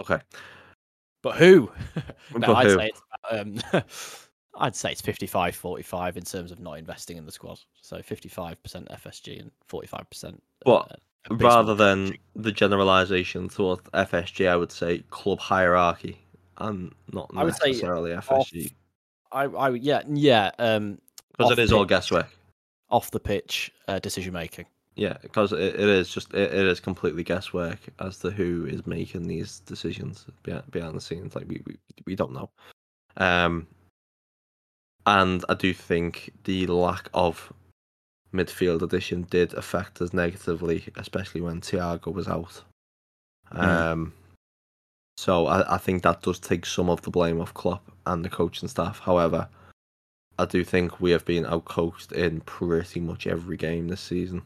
Okay. But who? <laughs> no, But I'd who? say it's um, <laughs> I'd say it's 55 45 in terms of not investing in the squad. So 55% FSG and 45% But uh, Rather than the generalization towards FSG, I would say club hierarchy and not I would say necessarily FSG. I I would- yeah, yeah, um Because off it is all guesswork. off the pitch uh, decision making. Yeah, because it, it is just it, it is completely guesswork as to who is making these decisions behind, behind the scenes. Like we, we we don't know. Um, and I do think the lack of midfield addition did affect us negatively, especially when Thiago was out. Mm. Um, so I, I think that does take some of the blame off Klopp and the coaching staff. However, I do think we have been outcoached in pretty much every game this season.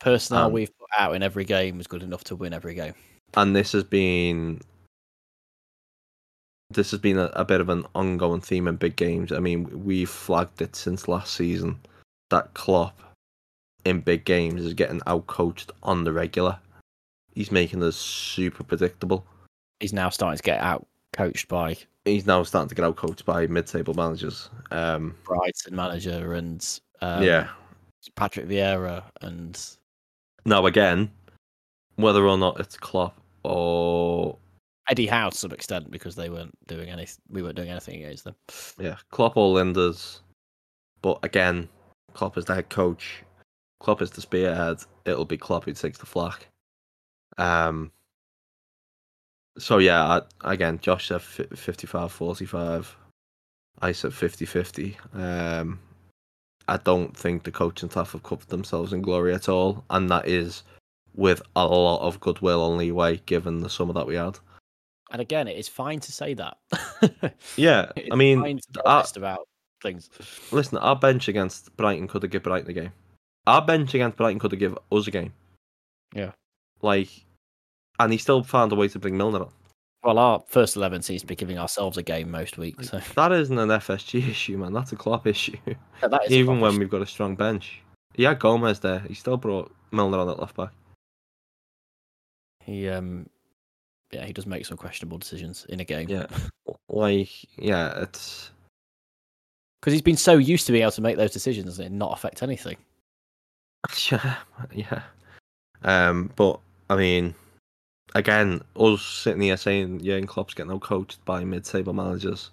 Personnel Um, we've put out in every game was good enough to win every game. and this has been this has been a, a bit of an ongoing theme in big games. I mean, we've flagged it since last season that Klopp in big games is getting outcoached on the regular. He's making us super predictable. He's now starting to get out coached by He's now starting to get outcoached by mid-table managers. Um, Brighton manager and um, yeah. Patrick Vieira and Now again, whether or not it's Klopp or Eddie Howe to some extent because they weren't doing any we weren't doing anything against them. Yeah, Klopp or Lijnders. But again, Klopp is the head coach. Klopp is the spearhead. It'll be Klopp who takes the flak. Um. So yeah, I, again, Josh said 55-45. I said 50-50. Um, I don't think the coaching staff have covered themselves in glory at all, and that is with a lot of goodwill and leeway given the summer that we had. And again, it is fine to say that. <laughs> Yeah, <laughs> It's I mean, fine to be I- honest about things. Listen, our bench against Brighton could have given Brighton a game. Our bench against Brighton could have given us a game. Yeah. Like, and he still found a way to bring Milner on. Well, our first eleven seems to be giving ourselves a game most weeks. So <laughs> That isn't an FSG issue, man. That's a Klopp issue. <laughs> is Even when competition. we've got a strong bench. He had Gomez there. He still brought Milner on at left back. he um yeah he does make some questionable decisions in a game. Yeah. <laughs> Like, yeah, it's because he's been so used to being able to make those decisions and not affect anything. yeah, yeah. Um, but I mean, again, us sitting here saying Jurgen Klopp's getting out coached by mid-table managers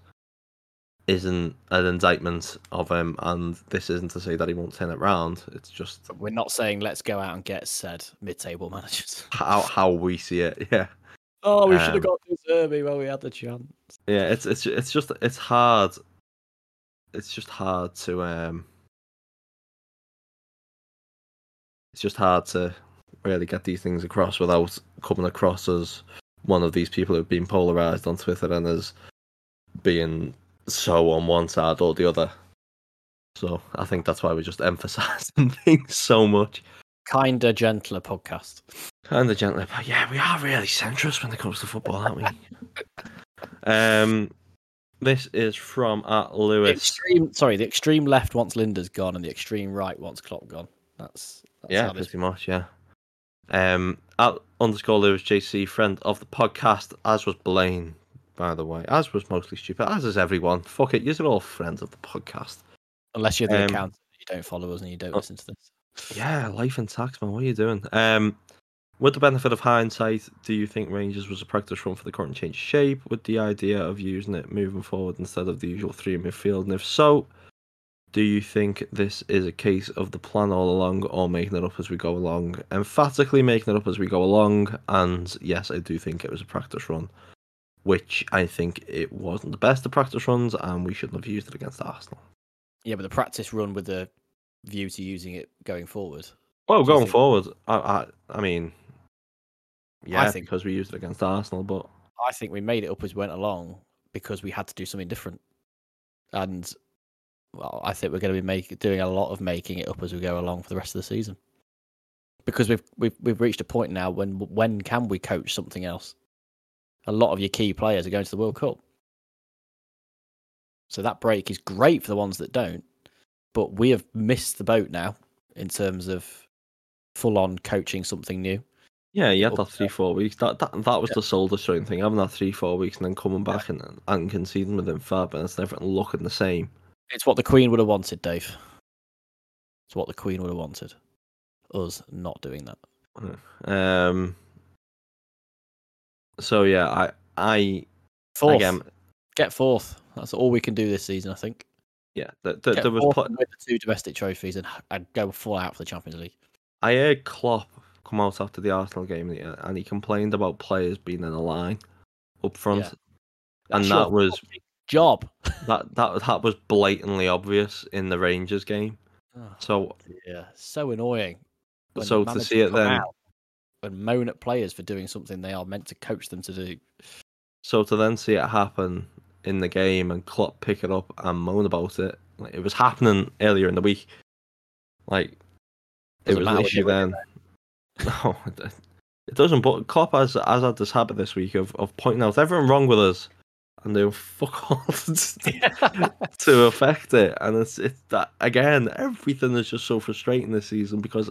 isn't an indictment of him, and this isn't to say that he won't turn it round. It's just we're not saying let's go out and get said mid-table managers. <laughs> how how we see it. Yeah, Oh, we should should have got De Zerbi while we had the chance. yeah. It's it's it's just it's hard. It's just hard to um. It's just hard to really get these things across without coming across as one of these people who've been polarized on Twitter and as being so on one side or the other. So I think that's why we're just <laughs> emphasizing things so much. Kinder, gentler podcast. Kind of gently, but yeah, we are really centrist when it comes to football, aren't we? um, this is from at The Lewis. extreme, sorry, the extreme left wants Lijnders gone, and the extreme right wants Klopp gone. That's, that's yeah, pretty much, yeah. Um, at underscore Lewis JC, friend of the podcast, as was Blaine, by the way, as was mostly stupid, as is everyone. Fuck it, you're all friends of the podcast. unless you're the Um, accountant, you don't follow us and you don't oh. listen to this. Yeah, life and tax, man. What are you doing? Um, with the benefit of hindsight, do you think Rangers was a practice run for the current change of shape? With the idea of using it moving forward instead of the usual three in midfield, and if so, do you think this is a case of the plan all along, or making it up as we go along? Emphatically making it up as we go along, and yes, I do think it was a practice run, which I think it wasn't the best of practice runs, and we shouldn't have used it against Arsenal. Yeah, but the practice run with the view to using it going forward. You going think- forward, I, I, I mean, yeah, think- because we used it against Arsenal, but I think we made it up as we went along because we had to do something different. And well, I think we're going to be make, doing a lot of making it up as we go along for the rest of the season. Because we've we've we've reached a point now when when can we coach something else? A lot of your key players are going to the World Cup. So that break is great for the ones that don't, but we have missed the boat now in terms of full on coaching something new. Yeah, you had that three, four weeks. That that, that was the soul destroying thing. Having that three, four weeks and then coming back and, and conceding within five minutes and everything looking the same. It's what the Queen would have wanted, Dave. It's what the Queen would have wanted. Us not doing that. Um. So yeah, I I Fourth. again Get fourth. That's all we can do this season, I think. yeah. The, the, Get there was pl- the two domestic trophies and, go full out for the Champions League. I heard Klopp come out after the Arsenal game and he- complained about players being in a line up front, Yeah. and that was job. that that that was blatantly obvious in the Rangers game. Oh, So yeah, so annoying. so to see it then, and moan at players for doing something they are meant to coach them to do. so to then see it happen in the game and Klopp pick it up and moan about it, like it was happening earlier in the week. Like it was an issue then. No, <laughs> oh, it, it doesn't. But Klopp has has had this habit this week of, of pointing out everything wrong with us, and doing fuck all <laughs> <laughs> to affect it. And it's it's that again. Everything is just so frustrating this season because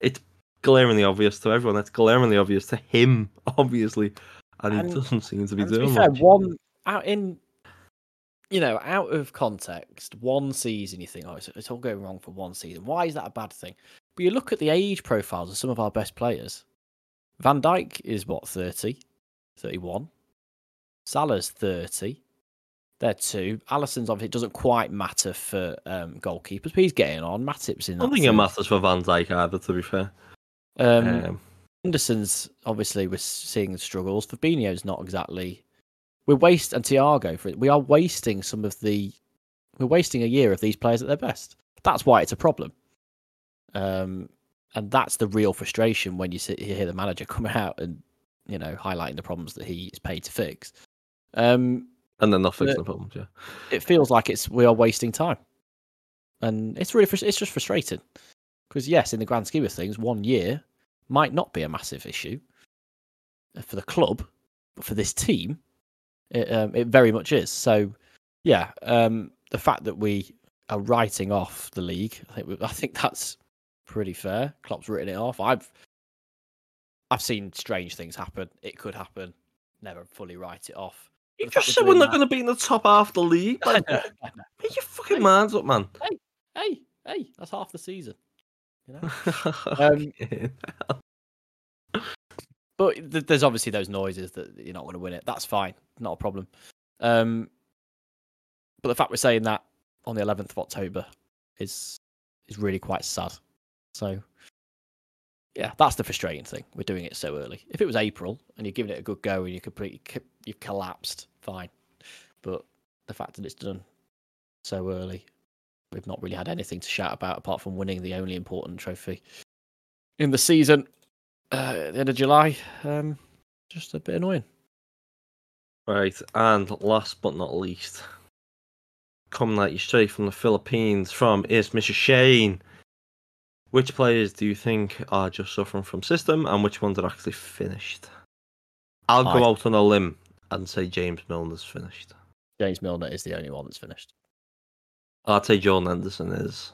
it's glaringly obvious to everyone. It's glaringly obvious to him, <laughs> obviously, and, And- he doesn't seem to be And to doing be fair, much. one out in you know, out of context, one season you think, oh, it's, it's all going wrong for one season. Why is that a bad thing? But you look at the age profiles of some of our best players. Van Dijk is what, 30, 31. Salah's 30. They're two. Alisson's obviously it doesn't quite matter for um, goalkeepers, but he's getting on. Matip's in. I think it matters for Van Dijk either. To be fair, Um, um, Henderson's obviously we're seeing struggles. Fabinho's not exactly. We're waste and Thiago for it. We are wasting some of the. We're wasting a year of these players at their best. That's why it's a problem. Um, and that's the real frustration when you sit you hear the manager <laughs> come out and you know highlighting the problems that he is paid to fix. Um, and then not fixing the- problems. Yeah. it feels like it's we are wasting time, and it's really it's just frustrating because yes, in the grand scheme of things, one year might not be a massive issue for the club, but for this team, it um, it very much is. So yeah, um, the fact that we are writing off the league, I think we- I think that's pretty fair. Klopp's written it off. I've I've seen strange things happen. It could happen. Never fully write it off. You fact just we're not going to be in the top half of the league. Like, know, I know. make your fucking minds up, man. Hey, hey, hey, that's half the season. You know? <laughs> um, but th- there's obviously those noises that you're not going to win it. That's fine, not a problem. Um, but the fact we're saying that on the 11th of October is is really quite sad. So, yeah, that's the frustrating thing. We're doing it so early. If it was April and you're giving it a good go and you completely you've collapsed, fine. But the fact that it's done so early, we've not really had anything to shout about apart from winning the only important trophy in the season uh, at the end of July. Um, just a bit annoying. Right, and last but not least, coming at you straight from the Philippines from is Mr. Shane. Which players do you think are just suffering from system, and which ones are actually finished? I'll go I- out on a limb and say James Milner's finished. James Milner is the only one that's finished. I'd say Jordan Henderson is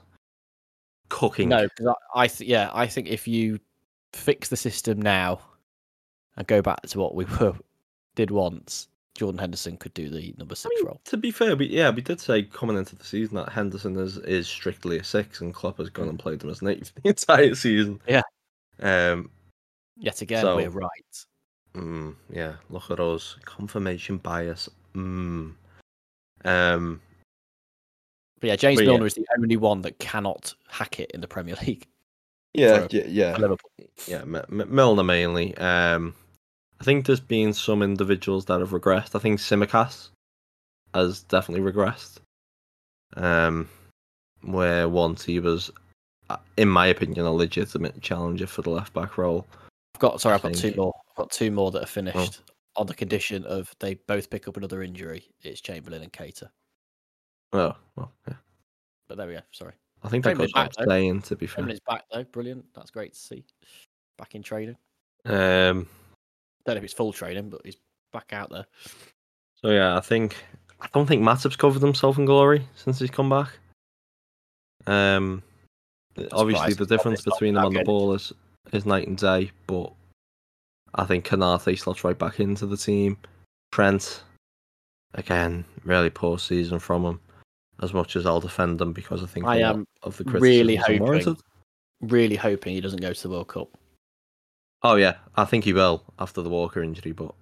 cooking. No, because I, I th- yeah, I think if you fix the system now and go back to what we <laughs> were did once, Jordan Henderson could do the number I six mean, role. to be fair, we, yeah, we did say coming into the season that Henderson is, is strictly a six, and Klopp has gone and played him as an eight for <laughs> the entire season. Yeah. Um. Yet again, So- we're right. Mm, yeah. Look at us. Confirmation bias. Mm. Um. But yeah, James But yeah. Milner is the only one that cannot hack it in the Premier League. Yeah. Yeah. Yeah. Liverpool. yeah, M- M- Milner mainly. Um, I think there's been some individuals that have regressed. I think Tsimikas has definitely regressed. Um, where once he was, uh, in my opinion, a legitimate challenger for the left back role. I've got sorry, I I've got two more. I've got two more that are finished on the condition of they both pick up another injury. It's Chamberlain and Keita. Oh, well, yeah. But there we go. Sorry. I think that goes back, saying. To be fair, Chamberlain's back though. Brilliant. That's great to see. Back in training. um, Don't know if it's full training, but he's back out there. so yeah, I think I don't think Matip's covered himself in glory since he's come back. Um, obviously, surprised the difference between them on the ball is is night and day. But I think Konate slots right back into the team. Trent, again, really poor season from him. As much as I'll defend them because I think I am of the really hoping- unwarranted. Really hoping he doesn't go to the World Cup. Oh yeah, I think he will after the Walker injury, but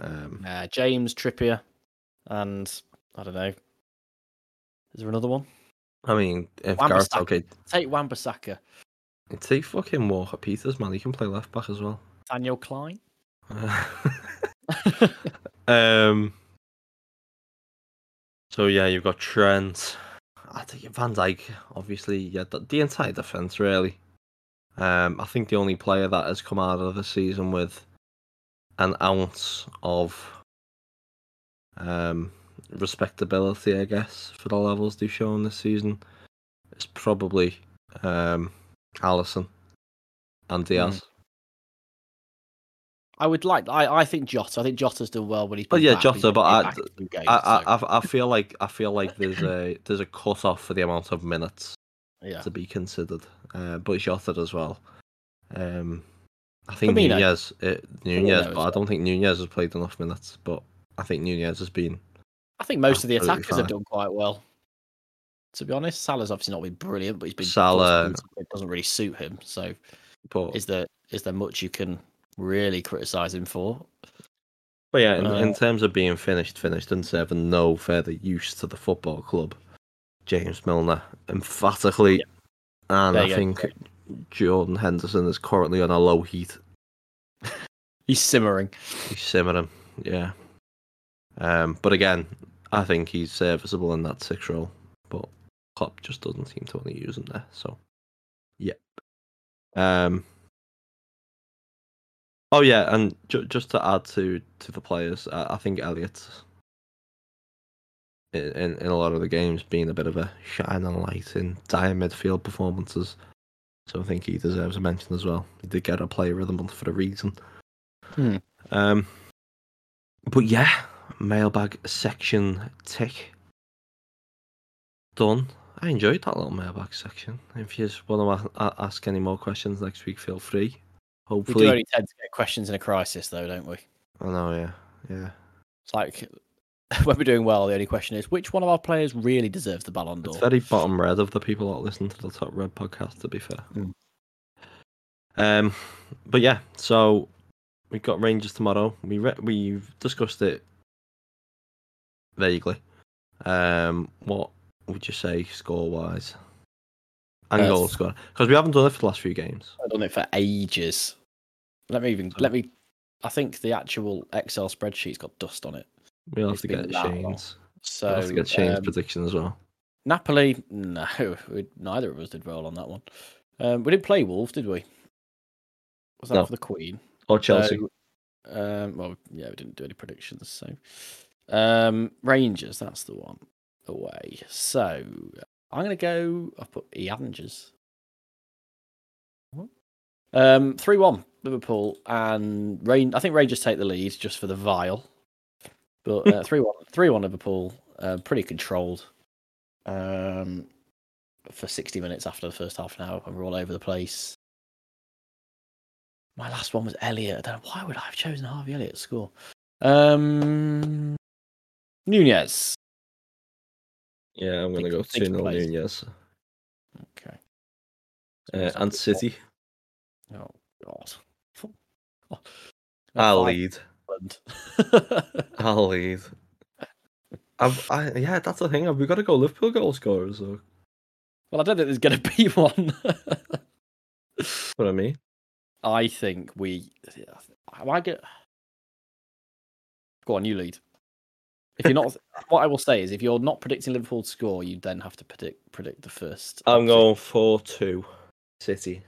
um, Uh, James Trippier, and I don't know. Is there another one? I mean, if Gareth okay, Take Wan-Bissaka. take fucking Walker Peters, man. He can play left back as well. Daniel Klein. <laughs> um. So yeah, you've got Trent. I think Van Dijk, obviously, yeah, the, the entire defense really. Um, I think the only player that has come out of the season with an ounce of um respectability, I guess, for the levels they've shown this season, is probably um Alisson and Diaz. I would like. I, I think Jota. I think Jota's done well when he's. Been yeah, back, Jota, but I- back in two games, I, so, I, I- I feel like I feel like there's a there's a cut off for the amount of minutes yeah. to be considered, uh, but Jota as well. Um, I think Firmino. Nunez, uh, Nunez, Firmino but I don't think Nunez has played enough minutes. But I think Nunez has been. I think most of the attackers have done quite well. To be honest, Salah's obviously not been brilliant, but he's been Salah- It doesn't really suit him. So, But is there is there much you can really criticise him for? but yeah, in, in uh, terms of being finished, finished and serving no further use to the football club, James Milner emphatically, and There I you go. think Jordan Henderson is currently on a low heat. <laughs> He's simmering. He's simmering, yeah. Um, but again, I think he's serviceable in that six role, but Klopp just doesn't seem to want to use him there. So, yep. Um. Oh yeah, and ju- just to add to to the players, I, I think Elliott in, in in a lot of the games being a bit of a shining light in dire midfield performances. So I think he deserves a mention as well. He did get a player of the month for a reason. Hmm. Um, but yeah, mailbag section tick done. I enjoyed that little mailbag section. If you just want to ask any more questions next week, feel free. We Hopefully, do only tend to get questions in a crisis, though, don't we? I know, yeah, yeah. It's like <laughs> when we're doing well, the only question is which one of our players really deserves the Ballon d'Or? It's very bottom red of the people that listen to the Top Red podcast. To be fair, Mm. um, but yeah, so we've got Rangers tomorrow. We re- we've discussed it vaguely. Um, what would you say score wise and Uh, goal score? Because we haven't done it for the last few games. I've done it for ages. Let me even let me. I think the actual Excel spreadsheet's got dust on it. We'll have to get long. Shane's. So We'll have to get Shane's um, prediction as well. Napoli, no, <laughs> we, neither of us did well on that one. Um, we didn't play Wolves, did we? Was that No. for the Queen? Or Chelsea. So, um, well, yeah, we didn't do any predictions. So, um, Rangers, that's the one away. So, I'm going to go. I've put Rangers. Um, three one Liverpool and Rain. I think Rangers take the lead just for the vile, but uh, three one three one Liverpool. Uh, pretty controlled. Um, for sixty minutes after the first half an hour, when we're all over the place. My last one was Elliott. I don't know why would I have chosen Harvey Elliott to score. Um, Nunez. yeah, I'm going to go think 2 0. Nunez. Okay. Uh, and City. Oh God. Oh. I'll lead. I'll. I've, I, yeah, that's the thing. We've we got to go Liverpool goal scorers? Or well, I don't think there's going to be <laughs> one. what I mean? I think we. Am I get? Go on, you lead. If you're not, <laughs> what I will say is, if you're not predicting Liverpool to score, you then have to predict predict the first. I'm going four two, City.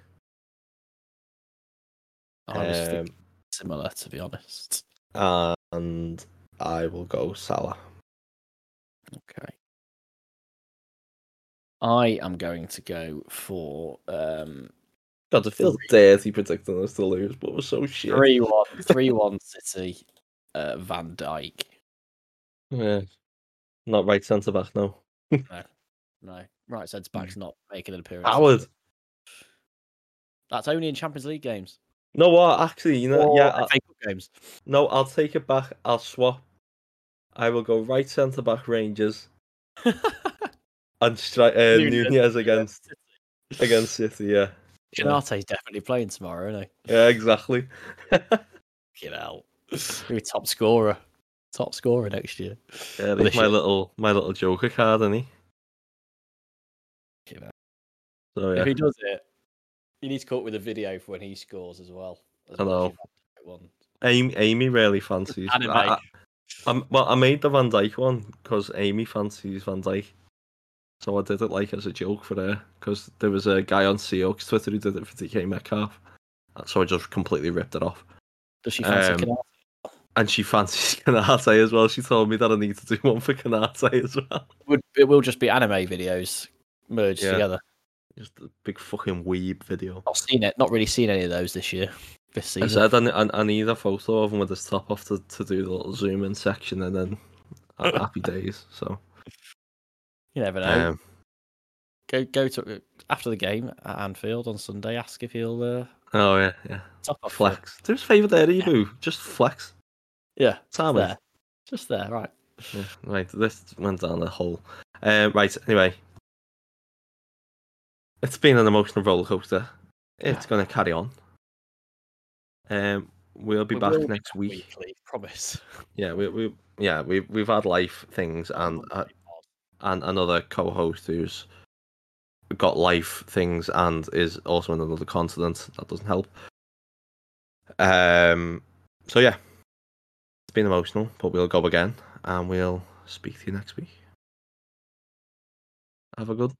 I was Um, similar, to be honest. And I will go Salah. Okay. I am going to go for um God, it feels dirty predicting us to lose, but we're so shit. three one three one <laughs> City, uh, Van Dijk. Yeah. Not right centre back, no. <laughs> No, Right, centre back's not making an appearance. Howard. That's only in Champions League games. No, what? Actually, you know, Or yeah. I- games. no, I'll take it back. I'll swap. I will go right centre back Rangers <laughs> and stri- uh, Nunez, Nunez against against City. Yeah, Yeah. Konate's definitely playing tomorrow, isn't he? yeah, exactly. he? You know, maybe top scorer, top scorer next year. Yeah, my year. little my little Joker card, isn't he? You know, So if he does it, you need to come up with a video for when he scores as well. as I well know. you've had that One. Amy, Amy really fancies. I, I, I'm- well, I made the Van Dijk one because Amy fancies Van Dijk, so I did it like as a joke for her because there was a guy on Seahawks Twitter who did it for DK Metcalf, so I just completely ripped it off. Does she fancy Um, And she fancies <laughs> Konate as well. She told me that I need to do one for Konate as well. It will just be anime videos merged Yeah. together? Just a big fucking weeb video. Not seen it. Not really seen any of those this year. This I season. said I, I, I need a photo of him with his top off to, to do the little zoom in section and then <laughs> happy days. So you never know. um, go go to after the game at Anfield on Sunday. Ask if he'll uh, oh yeah, yeah. top off. Flex. Do us a favour there, Ibou. Just flex. Yeah, Sam there. Just there, right? Yeah, right, this went down the hole. Uh, right, anyway. It's been an emotional roller coaster. It's going to carry on. Um, we'll be We back be next week. Weekly, promise. <laughs> Yeah, we we yeah we we've had life things and uh, and another co-host who's got life things and is also in another continent. That doesn't help. Um. So yeah, it's been emotional, but we'll go again, and we'll speak to you next week. Have a good